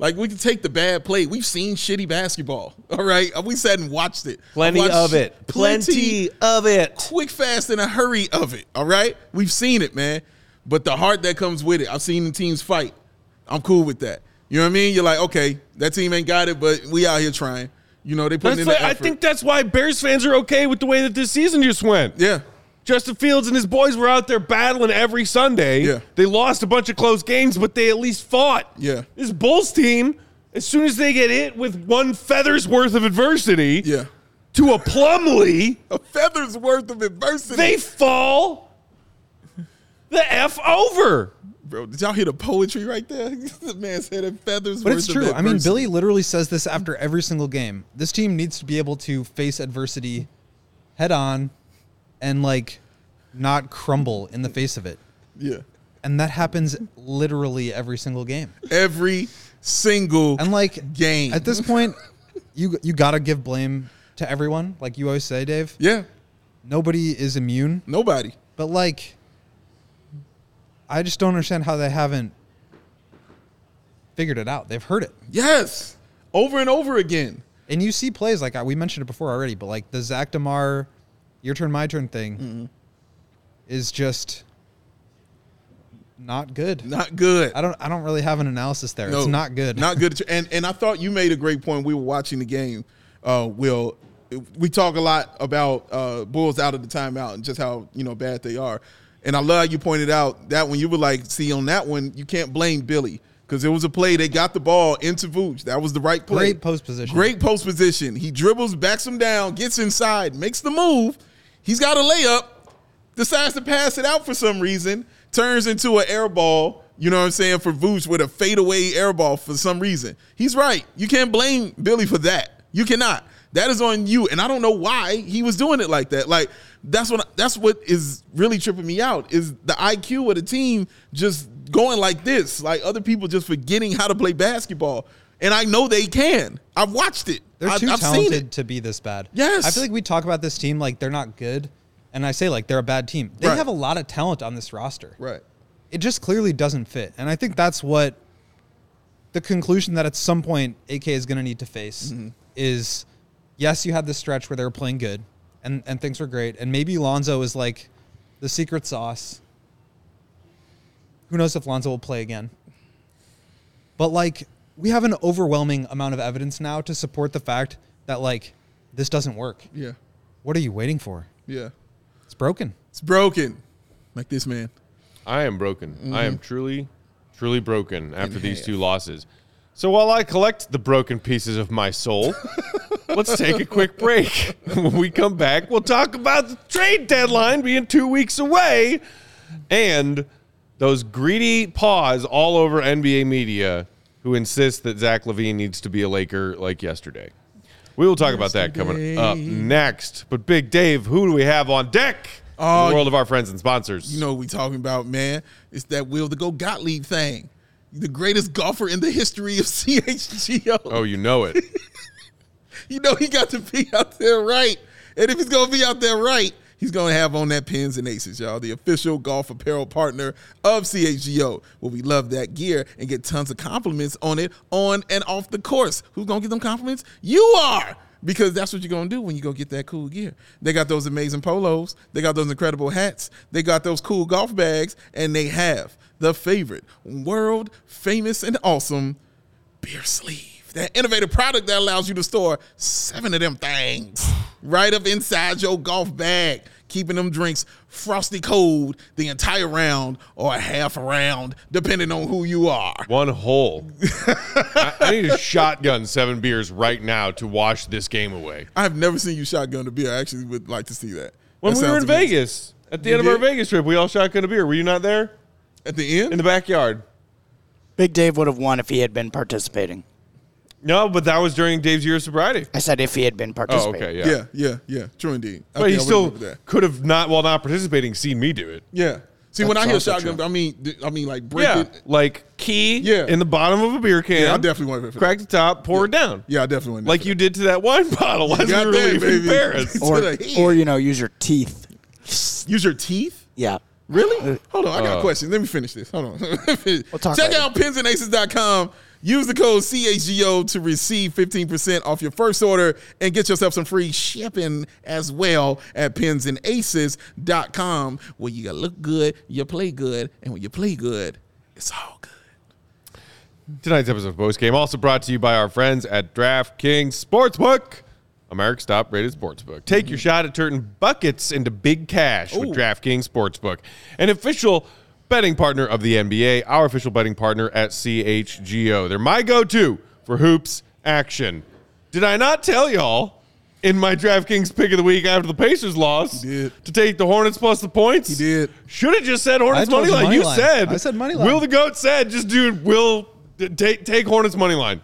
Like we can take the bad play. We've seen shitty basketball. All right. We sat and watched it. Plenty watched of it. Plenty of it. quick, fast, in a hurry of it. All right, we've seen it, man. But the heart that comes with it, I've seen the teams fight. I'm cool with that. You know what I mean? You're like, okay, that team ain't got it, but we out here trying. You know, they putting That's in like- the I think that's why Bears fans are okay with the way that this season just went. yeah, Justin Fields and his boys were out there battling every Sunday. Yeah. They lost a bunch of close games, but they at least fought. Yeah. This Bulls team, as soon as they get hit with one feather's worth of adversity yeah. to a Plumlee, A feather's worth of adversity. they fall the F over. Bro, did y'all hear the poetry right there? the man said a feather's But worth it's true. I mean. Billy literally says this after every single game. This team needs to be able to face adversity head on and like not crumble in the face of it. Yeah. And that happens literally every single game. Every single And like game. at this point, you you got to give blame to everyone, like you always say, Dave. Yeah. Nobody is immune, Nobody. but like I just don't understand how they haven't figured it out. They've heard it. Yes. Over and over again. And you see plays like uh, we mentioned it before already, but like the Zach Demar, your turn, my turn thing Mm-hmm. is just not good. Not good. I don't. I don't really have an analysis there. No, it's not good. Not good. And and I thought you made a great point. We were watching the game, uh, Will, we talk a lot about uh, Bulls out of the timeout and just how you know bad they are. And I love how you pointed out that when you were like, see on that one, you can't blame Billy because it was a play. They got the ball into Vooch. That was the right play. Great post position. Great post position. He dribbles, backs him down, gets inside, makes the move. He's got a layup, decides to pass it out for some reason, turns into an air ball. You know what I'm saying for Vooch with a fadeaway air ball for some reason. He's right. You can't blame Billy for that. You cannot. That is on you. And I don't know why he was doing it like that. Like that's what that's what is really tripping me out is the IQ of the team just going like this. Like other people just forgetting how to play basketball. And I know they can. I've watched it. They're I, too I've seen talented it. to be this bad. Yes. I feel like we talk about this team like they're not good, and I say like they're a bad team. They Right. have a lot of talent on this roster. Right. It just clearly doesn't fit, and I think that's what the conclusion that at some point AK is going to need to face Mm-hmm. is. Yes, you had this stretch where they were playing good, and and things were great, and maybe Lonzo is like the secret sauce. Who knows if Lonzo will play again? But like we have an overwhelming amount of evidence now to support the fact that like this doesn't work. Yeah. What are you waiting for? Yeah. It's broken. It's broken. Like this man. I am broken. I am mm-hmm. truly, truly broken after these half. two losses. So while I collect the broken pieces of my soul, let's take a quick break. when we come back, we'll talk about the trade deadline being two weeks away and those greedy paws all over NBA media who insists that Zach LaVine needs to be a Laker like yesterday. We will talk about that coming up next. But Big Dave, who do we have on deck? in Oh, the world of our friends and sponsors. You know what we talking about, man. It's that Will to Go Gottlieb thing. The greatest golfer in the history of CHGO. Oh, you know it. You know he got to be out there right. And if he's gonna be out there right, he's gonna have on that pins and aces, y'all. The official golf apparel partner of CHGO. Well, we love that gear and get tons of compliments on it on and off the course. Who's gonna get them compliments? You are. Because that's what you're gonna do when you go get that cool gear. They got those amazing polos, they got those incredible hats, they got those cool golf bags, and they have the favorite, world famous and awesome beer sleeve. That innovative product that allows you to store seven of them things right up inside your golf bag, keeping them drinks frosty cold the entire round or a half a round, depending on who you are. One hole. I, I need to shotgun seven beers right now to wash this game away. I've never seen you shotgun a beer. I actually would like to see that. When That we were in amazing. Vegas, at the You end of our? Vegas trip, we all shotgun a beer. Were you not there? At the end? In the backyard. Big Dave would have won if he had been participating. No, but that was during Dave's year of sobriety. I said if he had been Oh, participating. okay, yeah. yeah, yeah, yeah. True indeed. I But think he I would still remember that. could have not, while not participating, seen me do it. Yeah. See, when I hear That's also shotgun, true. I mean, th- I mean, like break Yeah, it. like key Yeah. in the bottom of a beer can. Yeah, I definitely want to crack the top, pour it down, Yeah, I definitely want like you did to that wine bottle as we got were that, leaving baby. Paris. To Or, the or you know, use your teeth. Use your teeth. Yeah. Really? Hold on, I got Uh. a question. Let me finish this. Hold on. talk Check later. out pinsandaces.com. Use the code CHGO to receive 15% off your first order and get yourself some free shipping as well at pinsandaces.com where you look good, you play good, and when you play good, it's all good. Tonight's episode of Post Game also brought to you by our friends at DraftKings Sportsbook, America's top rated sportsbook. Take your mm-hmm. shot at turning buckets into big cash with Ooh. DraftKings Sportsbook, an official betting partner of the NBA, our official betting partner at CHGO. They're my go to for hoops action. Did I not tell y'all? In my DraftKings pick of the week after the Pacers lost, to take the Hornets plus the points. He did. Should have just said Hornets I told money you line. You said. I said money line. Will the goat said, just dude, Will take take Hornets money line.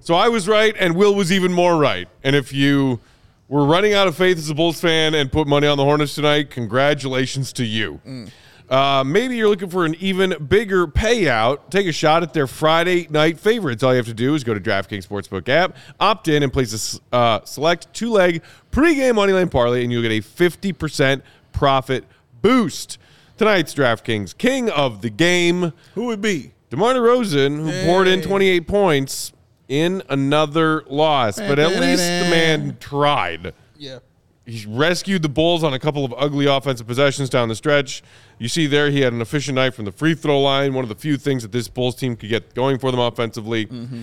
So I was right, and Will was even more right. And if you were running out of faith as a Bulls fan and put money on the Hornets tonight, congratulations to you. Mm. Uh, maybe you're looking for an even bigger payout. Take a shot at their Friday night favorites. All you have to do is go to DraftKings Sportsbook app, opt in, and place a uh, select two leg pregame moneyline parlay, and you'll get a 50% profit boost. Tonight's DraftKings king of the game, Who would be? DeMar DeRozan, who poured in 28 points in another loss, but at least the man tried. Yeah. He rescued the Bulls on a couple of ugly offensive possessions down the stretch. You see there, he had an efficient night from the free throw line, one of the few things that this Bulls team could get going for them offensively. Mm-hmm.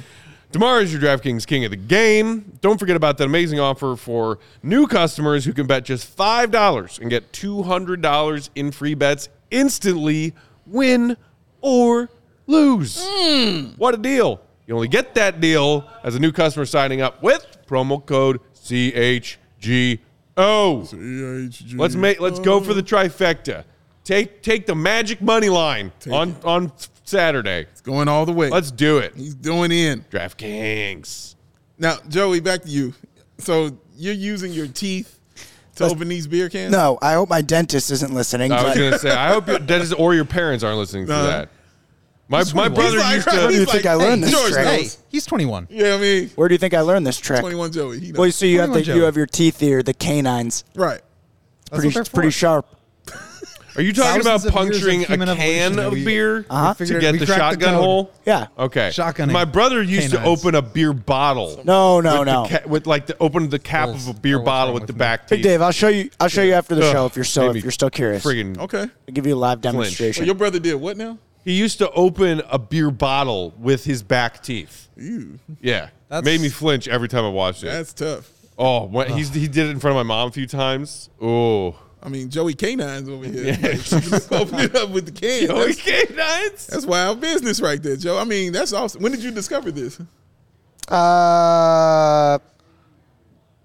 Tomorrow is your DraftKings King of the Game. Don't forget about that amazing offer for new customers who can bet just $5 and get $200 in free bets instantly, win or lose. Hmm. What a deal! You only get that deal as a new customer signing up with promo code Oh. CHGO. Let's make let's go for the oh. trifecta. Take take the magic money line on on Saturday. It's going all the way. Let's do it. He's doing in. DraftKings. Now, Joey, back to you. So you're using your teeth to open these beer cans? No, I hope my dentist isn't listening. I was but- gonna say I hope your dentist or your parents aren't listening to that. My my 21. brother He's like- used Where do to. you He's think like, I learned hey, this George trick? knows. Hey, he's 21. Yeah, I mean, Where do you think I learned this trick? 21 Joey. He knows. Well, so you have 21 Joey. you have your teeth here, the canines, right. That's what pretty they're for. pretty sharp. Are you talking Thousands about of years of puncturing a human can evolution of we- beer Uh-huh. to figured- get we the cracked the shotgun code. hole? Yeah. Okay. Shotgunning My brother used to canines. open a beer bottle. No, no, with the no. ca- with like the open the cap Bulls of a beer are bottle with with the me. back Big teeth. Dave, I'll show you. I'll show you after the Ugh, show if you're still made me if you're still curious. Friggin' Okay. I'll give you a live demonstration. So your brother did what now? He used to open a beer bottle with his back teeth. Ew, Yeah, That's- made me flinch every time I watched it. that's tough. oh, when, he's he did it in front of my mom a few times. Oh, I mean, Joey Canines over here. Like, just open it up with the can. oh, That's, canines. that's wild business right there, Joe. I mean, that's awesome. When did you discover this? Uh,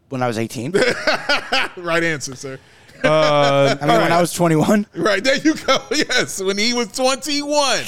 when I was 18. right answer, sir. Uh, I mean, when I was 21. Right there you go. Yes, when he was 21.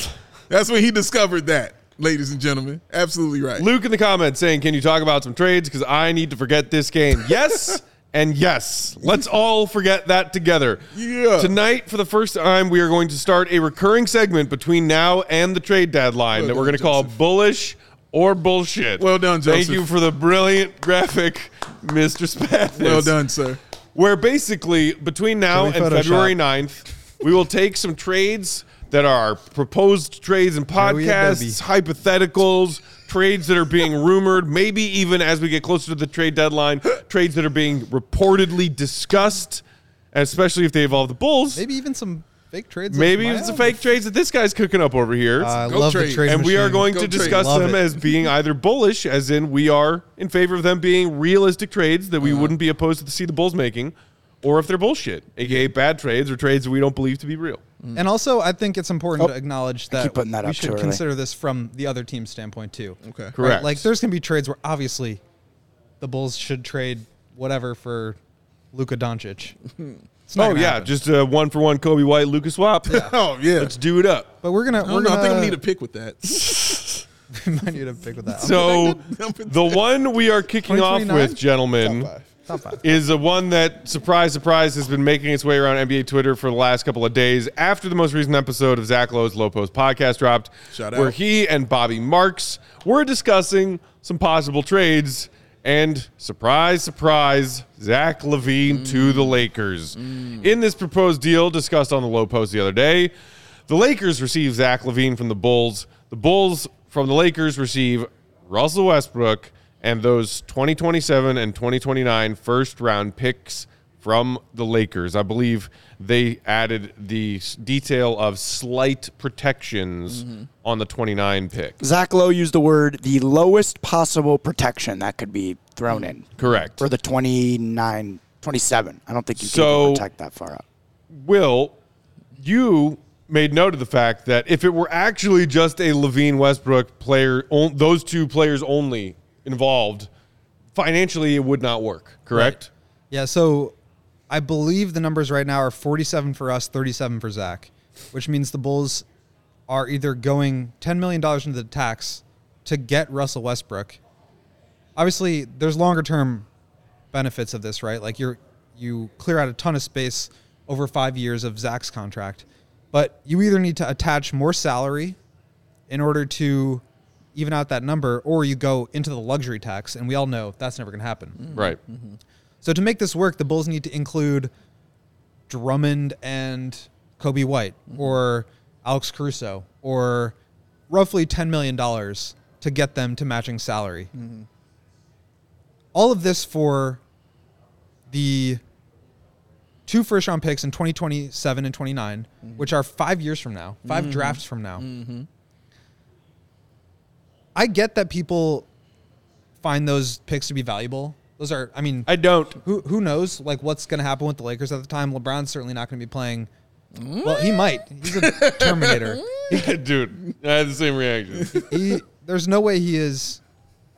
That's when he discovered that, ladies and gentlemen. Absolutely right. Luke in the comments saying, "Can you talk about some trades? Because I need to forget this game." Yes. And yes, let's all forget that together. Yeah. Tonight, for the first time, we are going to start a recurring segment between now and the trade deadline Well that we're going to call bullish or bullshit. Well done, Joseph. Thank you for the brilliant graphic, Mr. Spathis. Well done, sir. Where basically between now and Photoshop? February 9th, we will take some trades that are proposed trades and podcasts, hypotheticals, trades that are being rumored, maybe even as we get closer to the trade deadline, trades that are being reportedly discussed, especially if they involve the Bulls. Maybe even some fake trades. Maybe it's even my some own. fake trades that this guy's cooking up over here. Uh, I Go love trade. the trade and we are machine. going Go to trade. discuss Love them it. as being either bullish, as in we are in favor of them being realistic trades that we Uh-huh. wouldn't be opposed to see the Bulls making, or if they're bullshit, aka bad trades or trades that we don't believe to be real. And also, I think it's important Oh, to acknowledge that keep putting that we up should too early. consider this from the other team's standpoint too. Okay. Correct. Right? Like, there's gonna be trades where obviously the Bulls should trade whatever for Luka Doncic. It's Oh yeah, happen. just uh, one for one Coby White, Lucas Swap. Oh, yeah. Let's do it up. But we're gonna. I we're don't gonna. I think I need a pick with that. we might need a pick with that. So the one we are kicking off with, gentlemen, Top five. Top five. is a one that surprise surprise has been making its way around NBA Twitter for the last couple of days after the most recent episode of Zach Lowe's Lowe Post podcast dropped, Shout where out. he and Bobby Marks were discussing some possible trades. And surprise, surprise, Zach LaVine to the mm. Lakers. Mm. In this proposed deal discussed on the Lowe Post the other day, the Lakers receive Zach LaVine from the Bulls. The Bulls from the Lakers receive Russell Westbrook and those 2027 and 2029 first round picks from the Lakers. I believe they added the s- detail of slight protections mm-hmm. on the 29 pick. Zach Lowe used the word the lowest possible protection that could be thrown in Correct. for the 29, 27. I don't think you So- can protect that far up. Will, you made note of the fact that if it were actually just a LaVine Westbrook player, on, those two players only involved, financially it would not work, correct? Yeah, so I believe the numbers right now are 47 for us, 37 for Zach, which means the Bulls are either going $10 million into the tax to get Russell Westbrook. Obviously, there's longer term benefits of this, right? Like you're you clear out a ton of space over five years of Zach's contract, but you either need to attach more salary in order to even out that number, or you go into the luxury tax, and we all know that's never going to happen. Right. Mm-hmm. So to make this work, the Bulls need to include Drummond and Coby White mm-hmm. or Alex Caruso or roughly $10 million to get them to matching salary. Mm-hmm. All of this for the two first round picks in 2027 and 29, mm-hmm. which are five years from now, 5 drafts from now. I get that people find those picks to be valuable. Those are, I mean, I don't. who who knows like what's going to happen with the Lakers at the time. LeBron's certainly not going to be playing. Well, he might. He's a Terminator. Dude, I had the same reaction. He there's no way he is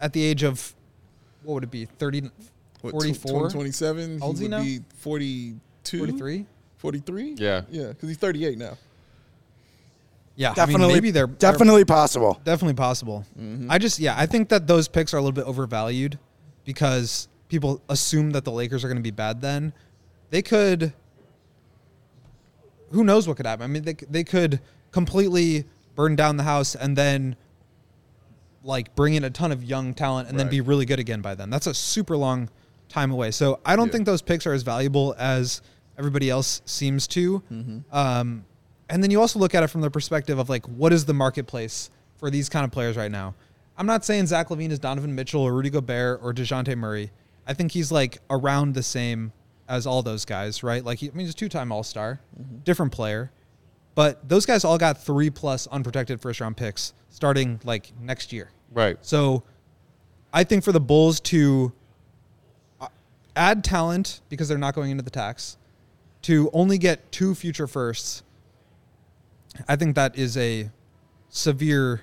at the age of what would it be 30 What, 44 27? How old's he would now? be 42? 43 43? Yeah. Yeah, because he's 38 now. yeah I mean, Definitely, maybe they're definitely possible. definitely possible mm-hmm. i just yeah i think that those picks are a little bit overvalued because people assume that the lakers are going to be bad then they could who knows what could happen? I mean they, they could completely burn down the house and then like bring in a ton of young talent and then be really good again by then. That's a super long time away. So i don't Yeah. think those picks are as valuable as everybody else seems to. Um, and then you also look at it from the perspective of like what is the marketplace for these kind of players right now i'm not saying zach LaVine is donovan mitchell or rudy gobert or dejounte murray. I think he's like around the same as all those guys right? Like he, i mean he's a two-time all-star different player. But those guys all got three plus unprotected first round picks starting like next year. Right. so I think for the Bulls to uh, add talent because they're not going into the tax, to only get two future firsts, I think that is a severe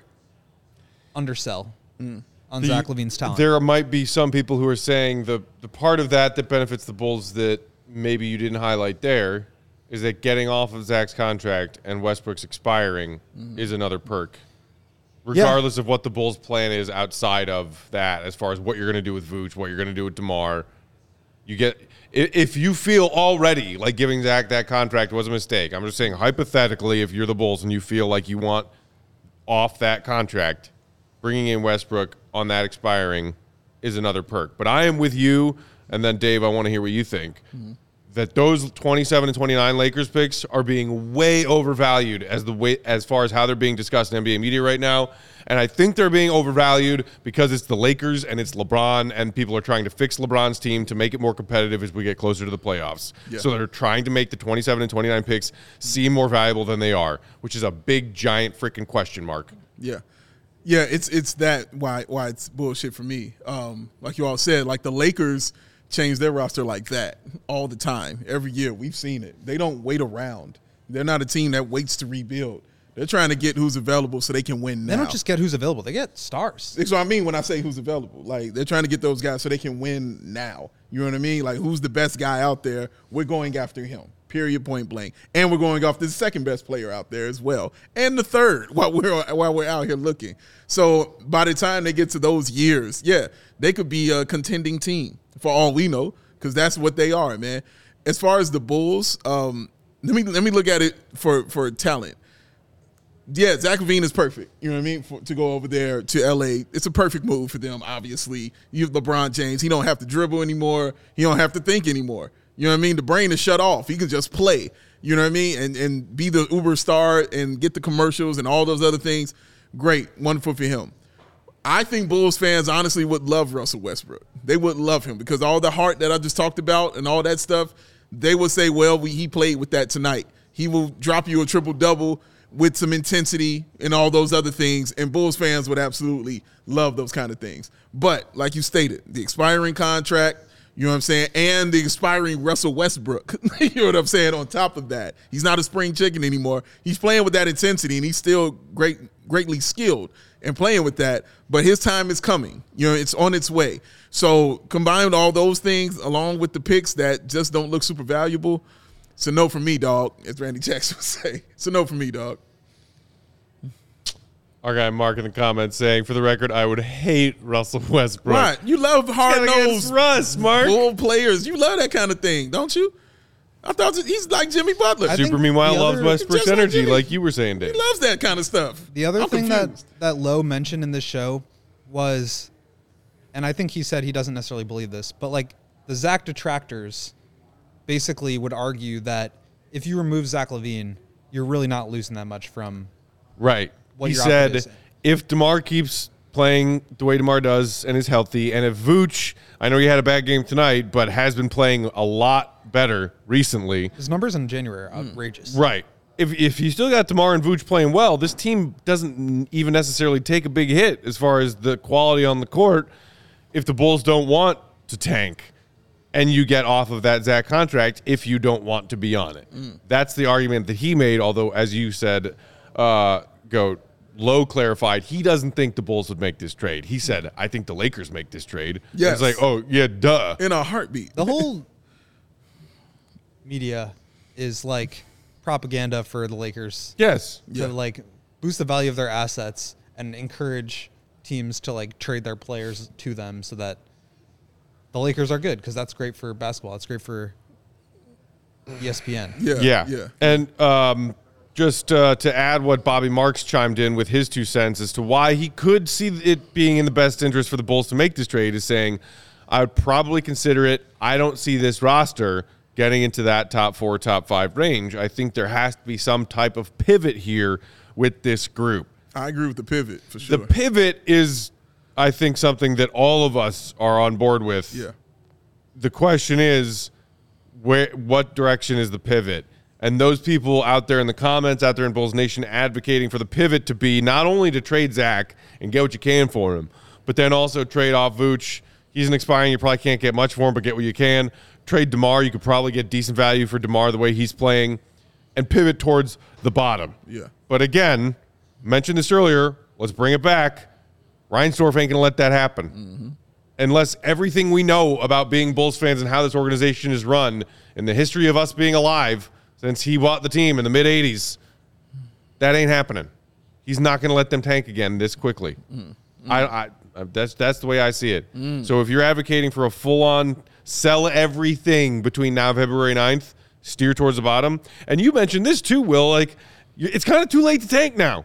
undersell hmm. on The- Zach LaVine's talent. There might be some people who are saying the the part of that that benefits the Bulls that maybe you didn't highlight there is that getting off of Zach's contract and Westbrook's expiring hmm. is another perk. Regardless of what the Bulls' plan is outside of that, as far as what you're going to do with Vooch, what you're going to do with DeMar, you get i- if you feel already like giving Zach that contract was a mistake. I'm just saying hypothetically, if you're the Bulls and you feel like you want off that contract, bringing in Westbrook on that expiring is another perk. But I am with you, and then Dave, I want to hear what you think. Mm-hmm. That those 27 and 29 Lakers picks are being way overvalued as the way as far as how they're being discussed in NBA media right now, and I think they're being overvalued because it's the Lakers and it's LeBron, and people are trying to fix LeBron's team to make it more competitive as we get closer to the playoffs. Yeah. So they're trying to make the 27 and 29 picks seem more valuable than they are, which is a big giant freaking question mark. Yeah. Yeah, it's it's that why why it's bullshit for me. Um, like you all said, like the Lakers change their roster like that all the time. Every year we've seen it. They don't wait around. They're not a team that waits to rebuild. They're trying to get who's available so they can win now. they don't just get who's available; they get stars. That's what I mean when I say who's available. Like they're trying to get those guys so they can win now. You know what I mean? Like who's the best guy out there? We're going after him. Period. Point blank. And we're going off the second best player out there as well, and the third while we're while we're out here looking. So by the time they get to those years, yeah, they could be a contending team for all we know because that's what they are, man. As far as the Bulls, um, let me let me look at it for for talent yeah, Zach LaVine is perfect. You know what I mean? For, to go over there to LA, it's a perfect move for them. Obviously, you have LeBron James. He don't have to dribble anymore. He don't have to think anymore. You know what I mean? The brain is shut off. He can just play. You know what I mean? And and be the Uber star and get the commercials and all those other things. Great, wonderful for him. I think Bulls fans honestly would love Russell Westbrook. They would love him because all the heart that I just talked about and all that stuff, they would say, well, we, he played with that tonight. He will drop you a triple double with some intensity and all those other things. And Bulls fans would absolutely love those kind of things. But like you stated, the expiring contract, you know what I'm saying, and the expiring Russell Westbrook, you know what I'm saying, on top of that. He's not a spring chicken anymore. He's playing with that intensity and he's still great greatly skilled and playing with that, but his time is coming. You know, it's on its way. So combined all those things along with the picks that just don't look super valuable. It's a no for me, dog, as Randy Jackson would say. It's a no for me, dog. Our guy Mark in the comments saying, for the record, I would hate Russell Westbrook. Right. You love hard Gotta nosed Russ, Mark. bull players. You love that kind of thing, don't you? I thought he's like Jimmy Butler. I think Super meanwhile loves other- Westbrook's like energy, Jimmy. like you were saying, he loves that kind of stuff. The other I'm thing that confused. that Lowe mentioned in this show was, and I think he said he doesn't necessarily believe this, but like the Zach detractors basically would argue that if you remove Zach LaVine, you're really not losing that much from. Right. What he said if DeMar keeps playing the way DeMar does and is healthy, and if Vooch, I know he had a bad game tonight, but has been playing a lot better recently. His numbers in January are outrageous. Right. If, if you still got DeMar and Vooch playing well, this team doesn't even necessarily take a big hit as far as the quality on the court. if the Bulls don't want to tank and you get off of that Zach contract if you don't want to be on it. That's the argument that he made, although, as you said, uh, Goat, Lowe clarified he doesn't think the Bulls would make this trade. He said, I think the Lakers make this trade. Yes. It's like, oh, yeah, duh. in a heartbeat. the whole media is like propaganda for the Lakers Yes. to like boost the value of their assets and encourage teams to like trade their players to them so that the Lakers are good because that's great for basketball. It's great for ESPN. yeah, Yeah. yeah. And um, just uh, to add what Bobby Marks chimed in with his two cents as to why he could see it being in the best interest for the Bulls to make this trade is saying, I would probably consider it. I don't see this roster getting into that top four, top five range. I think there has to be some type of pivot here with this group. I agree with the pivot for sure. The pivot is, I think, something that all of us are on board with yeah, the question is where what direction is the pivot and those people out there in the comments out there in bulls nation advocating for the pivot to be not only to trade zach and get what you can for him but then also trade off vooch. He's an expiring you probably can't get much for him but get what you can. Trade demar you could probably get decent value for demar the way he's playing and pivot towards the bottom. Yeah. but again mentioned this earlier let's bring it back. Reinsdorf ain't gonna let that happen. Mm-hmm. Unless everything we know about being Bulls fans and how this organization is run in the history of us being alive since he bought the team in the mid 80s, that ain't happening. He's not going to let them tank again this quickly. Mm. I, I, I- that's that's the way I see it. So if you're advocating for a full on sell everything between now and February 9th, steer towards the bottom. And you mentioned this too, Will. Like, it's kind of too late to tank now.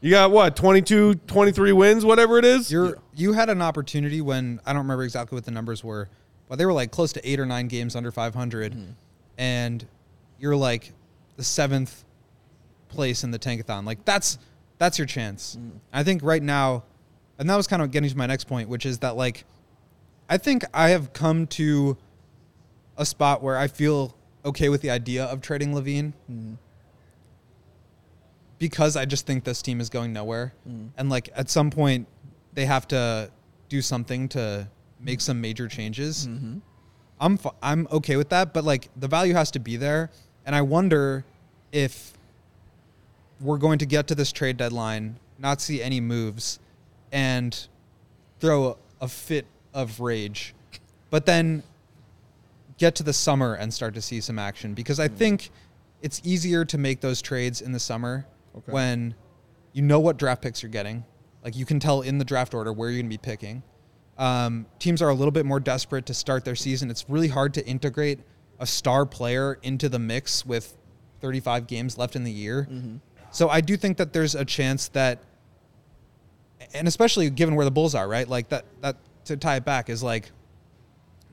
You got what, 22, 23 wins, whatever it is? You're you had an opportunity when I don't remember exactly what the numbers were, but they were like close to eight or nine games under 500, mm. and you're like the seventh place in the tankathon. Like that's that's your chance. Mm. I think right now, and that was kind of getting to my next point, which is that like I think I have come to a spot where I feel okay with the idea of trading LaVine mm. because I just think this team is going nowhere. Mm. And like at some point, they have to do something to make some major changes. Mm-hmm. I'm f- I'm okay with that, but like the value has to be there, and I wonder if we're going to get to this trade deadline, not see any moves, and throw a, a fit of rage, but then get to the summer and start to see some action because I think it's easier to make those trades in the summer when you know what draft picks you're getting. Like you can tell in the draft order where you're going to be picking. Um, teams are a little bit more desperate to start their season. It's really hard to integrate a star player into the mix with 35 games left in the year. Mm-hmm. So I do think that there's a chance that, and especially given where the Bulls are, right? Like that, that to tie it back is like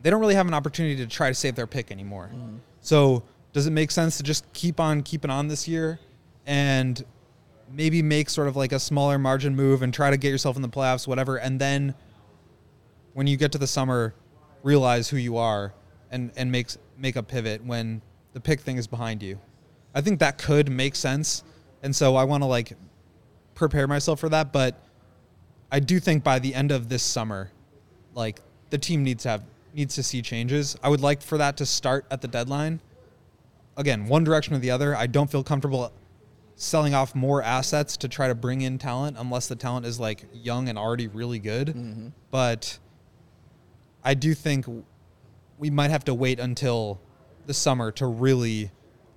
they don't really have an opportunity to try to save their pick anymore. Mm-hmm. So does it make sense to just keep on keeping on this year and maybe make sort of like a smaller margin move and try to get yourself in the playoffs, whatever, and then when you get to the summer, realize who you are and and makes make a pivot when the pick thing is behind you. I think that could make sense, and so I want to like prepare myself for that. But I do think by the end of this summer, like the team needs to have needs to see changes. I would like for that to start at the deadline. Again, one direction or the other. I don't feel comfortable selling off more assets to try to bring in talent unless the talent is like young and already really good. Mm-hmm. But I do think we might have to wait until the summer to really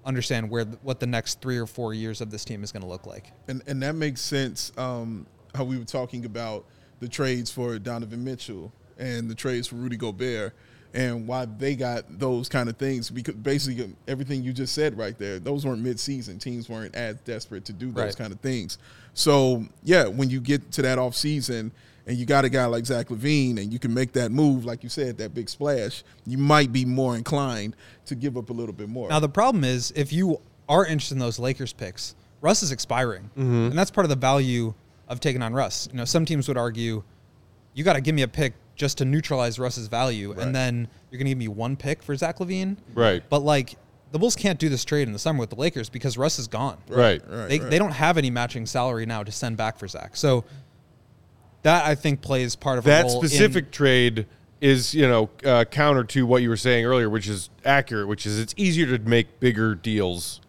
understand where what the next three or four years of this team is going to look like. and and that makes sense. Um, how we were talking about the trades for Donovan Mitchell and the trades for Rudy Gobert, and why they got those kind of things. Because basically everything you just said right there, those weren't mid-season. Teams weren't as desperate to do those Right. kind of things. So yeah, when you get to that off season. And you got a guy like Zach LaVine, and you can make that move, like you said, that big splash. You might be more inclined to give up a little bit more. Now the problem is if you are interested in those Lakers picks, Russ is expiring, mm-hmm. and that's part of the value of taking on Russ. You know, some teams would argue, you got to give me a pick just to neutralize Russ's value, and then you're going to give me one pick for Zach LaVine. Right. But like the Bulls can't do this trade in the summer with the Lakers because Russ is gone. Right. right, they, right. they don't have any matching salary now to send back for Zach. So that I think plays part of a that role in- specific trade is you know uh, counter to what you were saying earlier, which is accurate, which is it's easier to make bigger deals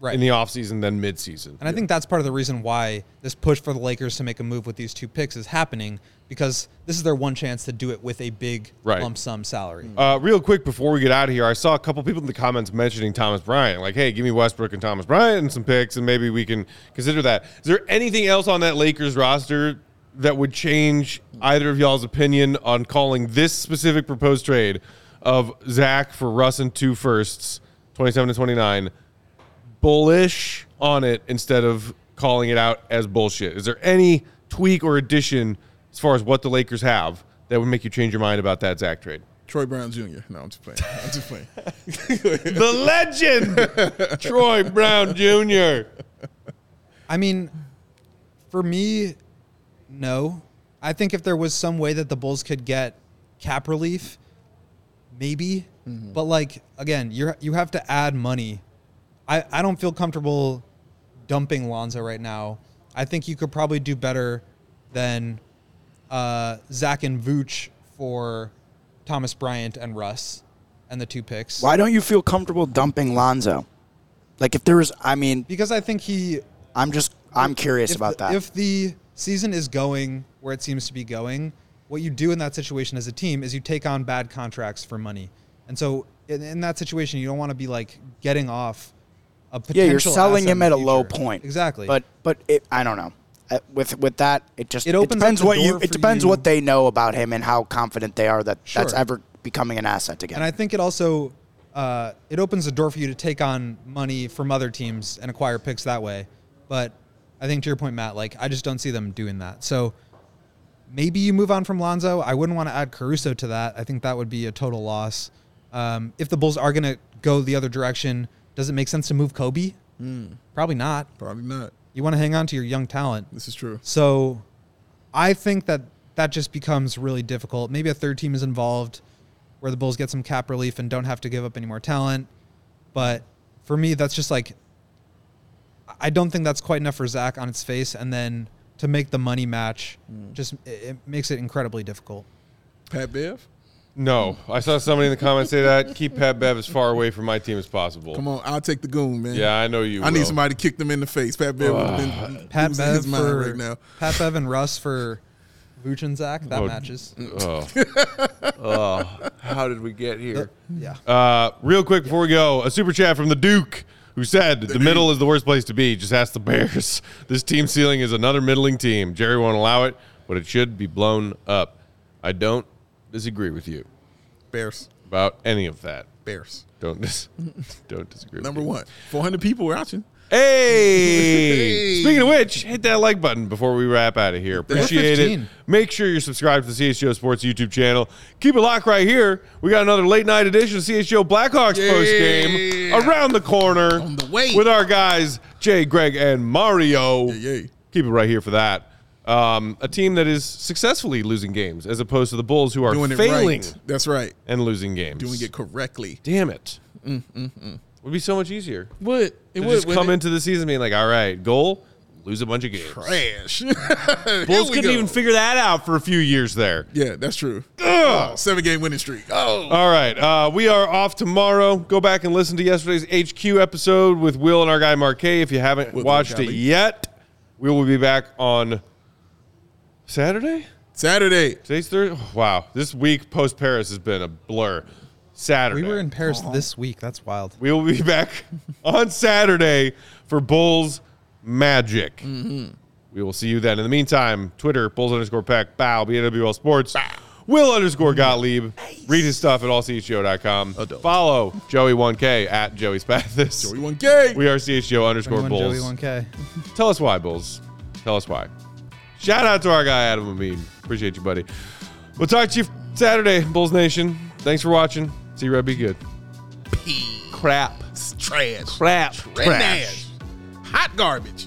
right. in the offseason than midseason. And I think that's part of the reason why this push for the Lakers to make a move with these two picks is happening because this is their one chance to do it with a big Right. lump sum salary. Uh, real quick before we get out of here, I saw a couple people in the comments mentioning Thomas Bryant. Like, hey, give me Westbrook and Thomas Bryant and some picks, and maybe we can consider that. Is there anything else on that Lakers roster that would change either of y'all's opinion on calling this specific proposed trade of Zach for Russ and two firsts, 27 to 29, bullish on it instead of calling it out as bullshit? Is there any tweak or addition as far as what the Lakers have that would make you change your mind about that Zach trade? Troy Brown Jr. No, I'm just playing. I'm just playing. the legend, Troy Brown Jr. I mean, for me, no. I think if there was some way that the Bulls could get cap relief, maybe. But like again, you you have to add money. I, I don't feel comfortable dumping Lonzo right now. I think you could probably do better than uh, Zach and Vooch for Thomas Bryant and Russ and the two picks. Why don't you feel comfortable dumping Lonzo? Like if there was, I mean, Because I think he I'm just, I'm curious about the, that. If the season is going where it seems to be going, what you do in that situation as a team is you take on bad contracts for money. And so in, in that situation, you don't want to be like getting off a potential yeah, you're selling him at a low point. Exactly. But but it, I don't know. Uh, With with that, it just It it, depends what you. It depends you- what they know about him and how confident they are that that's ever becoming an asset again. And I think it also uh, it opens the door for you to take on money from other teams and acquire picks that way. But I think to your point, Matt, like I just don't see them doing that. So maybe you move on from Lonzo. I wouldn't want to add Caruso to that. I think that would be a total loss. Um, if the Bulls are going to go the other direction, does it make sense to move Coby? Probably not. Probably not. You want to hang on to your young talent. This is true. So I think that that just becomes really difficult. Maybe a third team is involved where the Bulls get some cap relief and don't have to give up any more talent. But for me, that's just like, I don't think that's quite enough for Zach on its face. And then to make the money match, just it, it makes it incredibly difficult. Pat Bev. No, I saw somebody in the comments say that. Keep Pat Bev as far away from my team as possible. Come on, I'll take the goon, man. Yeah, I know you. I need somebody to kick them in the face. Pat Bev would have been Pat Bev his mind for right now. Pat Bev and Russ for Vooch and Zach. That Oh. matches. Oh. oh, how did we get here? Yeah. Uh, real quick before we go, a super chat from the Duke who said the, middle is the worst place to be. Just ask the Bears. This team ceiling is another middling team. Jerry won't allow it, but it should be blown up. I don't disagree with you Bears. about any of that. Bears. Don't dis- don't disagree. Number with you. one. 400 people were watching. Hey! Speaking of which, hit that like button before we wrap out of here. Appreciate it. Make sure you're subscribed to the CHGO Sports YouTube channel. Keep it locked right here. We got another late night edition of CHGO Blackhawks Yeah. post game around the corner On the way. with our guys Jay, Greg, and Mario. Yeah, yeah. Keep it right here for that. Um, a team that is successfully losing games, as opposed to the Bulls who are Doing failing right. That's right. and losing games. Doing it correctly. Damn it! Mm, mm, mm. Would be so much easier. Would it would just come wouldn't into the season being like, all right, goal, lose a bunch of games. it? trash. Bulls couldn't even figure that out for a few years there. Yeah, that's true. Oh, seven game winning streak. Oh, All right, uh, we are off tomorrow. Go back and listen to yesterday's HQ episode with Will and our guy Marquet if you haven't Will watched it yet. We will be back on Saturday. Saturday. Today's Thursday. wow, this week post Paris has been a blur. Saturday. We were in Paris this week. That's wild. We will be back on Saturday for Bulls Magic. Mm-hmm. We will see you then. In the meantime, Twitter, Bulls underscore Peck, Bow, BNWL Sports, bow. Will underscore Gottlieb. Read his stuff at allchgo.com. Follow Joey1K at Joey Spathis. Joey 1K. We are CHGO underscore 21 Joey Bulls. 1K. Tell us why, Bulls. Tell us why. Shout out to our guy, Adam Amin. Appreciate you, buddy. We'll talk to you Saturday, Bulls Nation. Thanks for watching. See you, Red. Be good. P crap. trash. Crap. Trash. Hot garbage.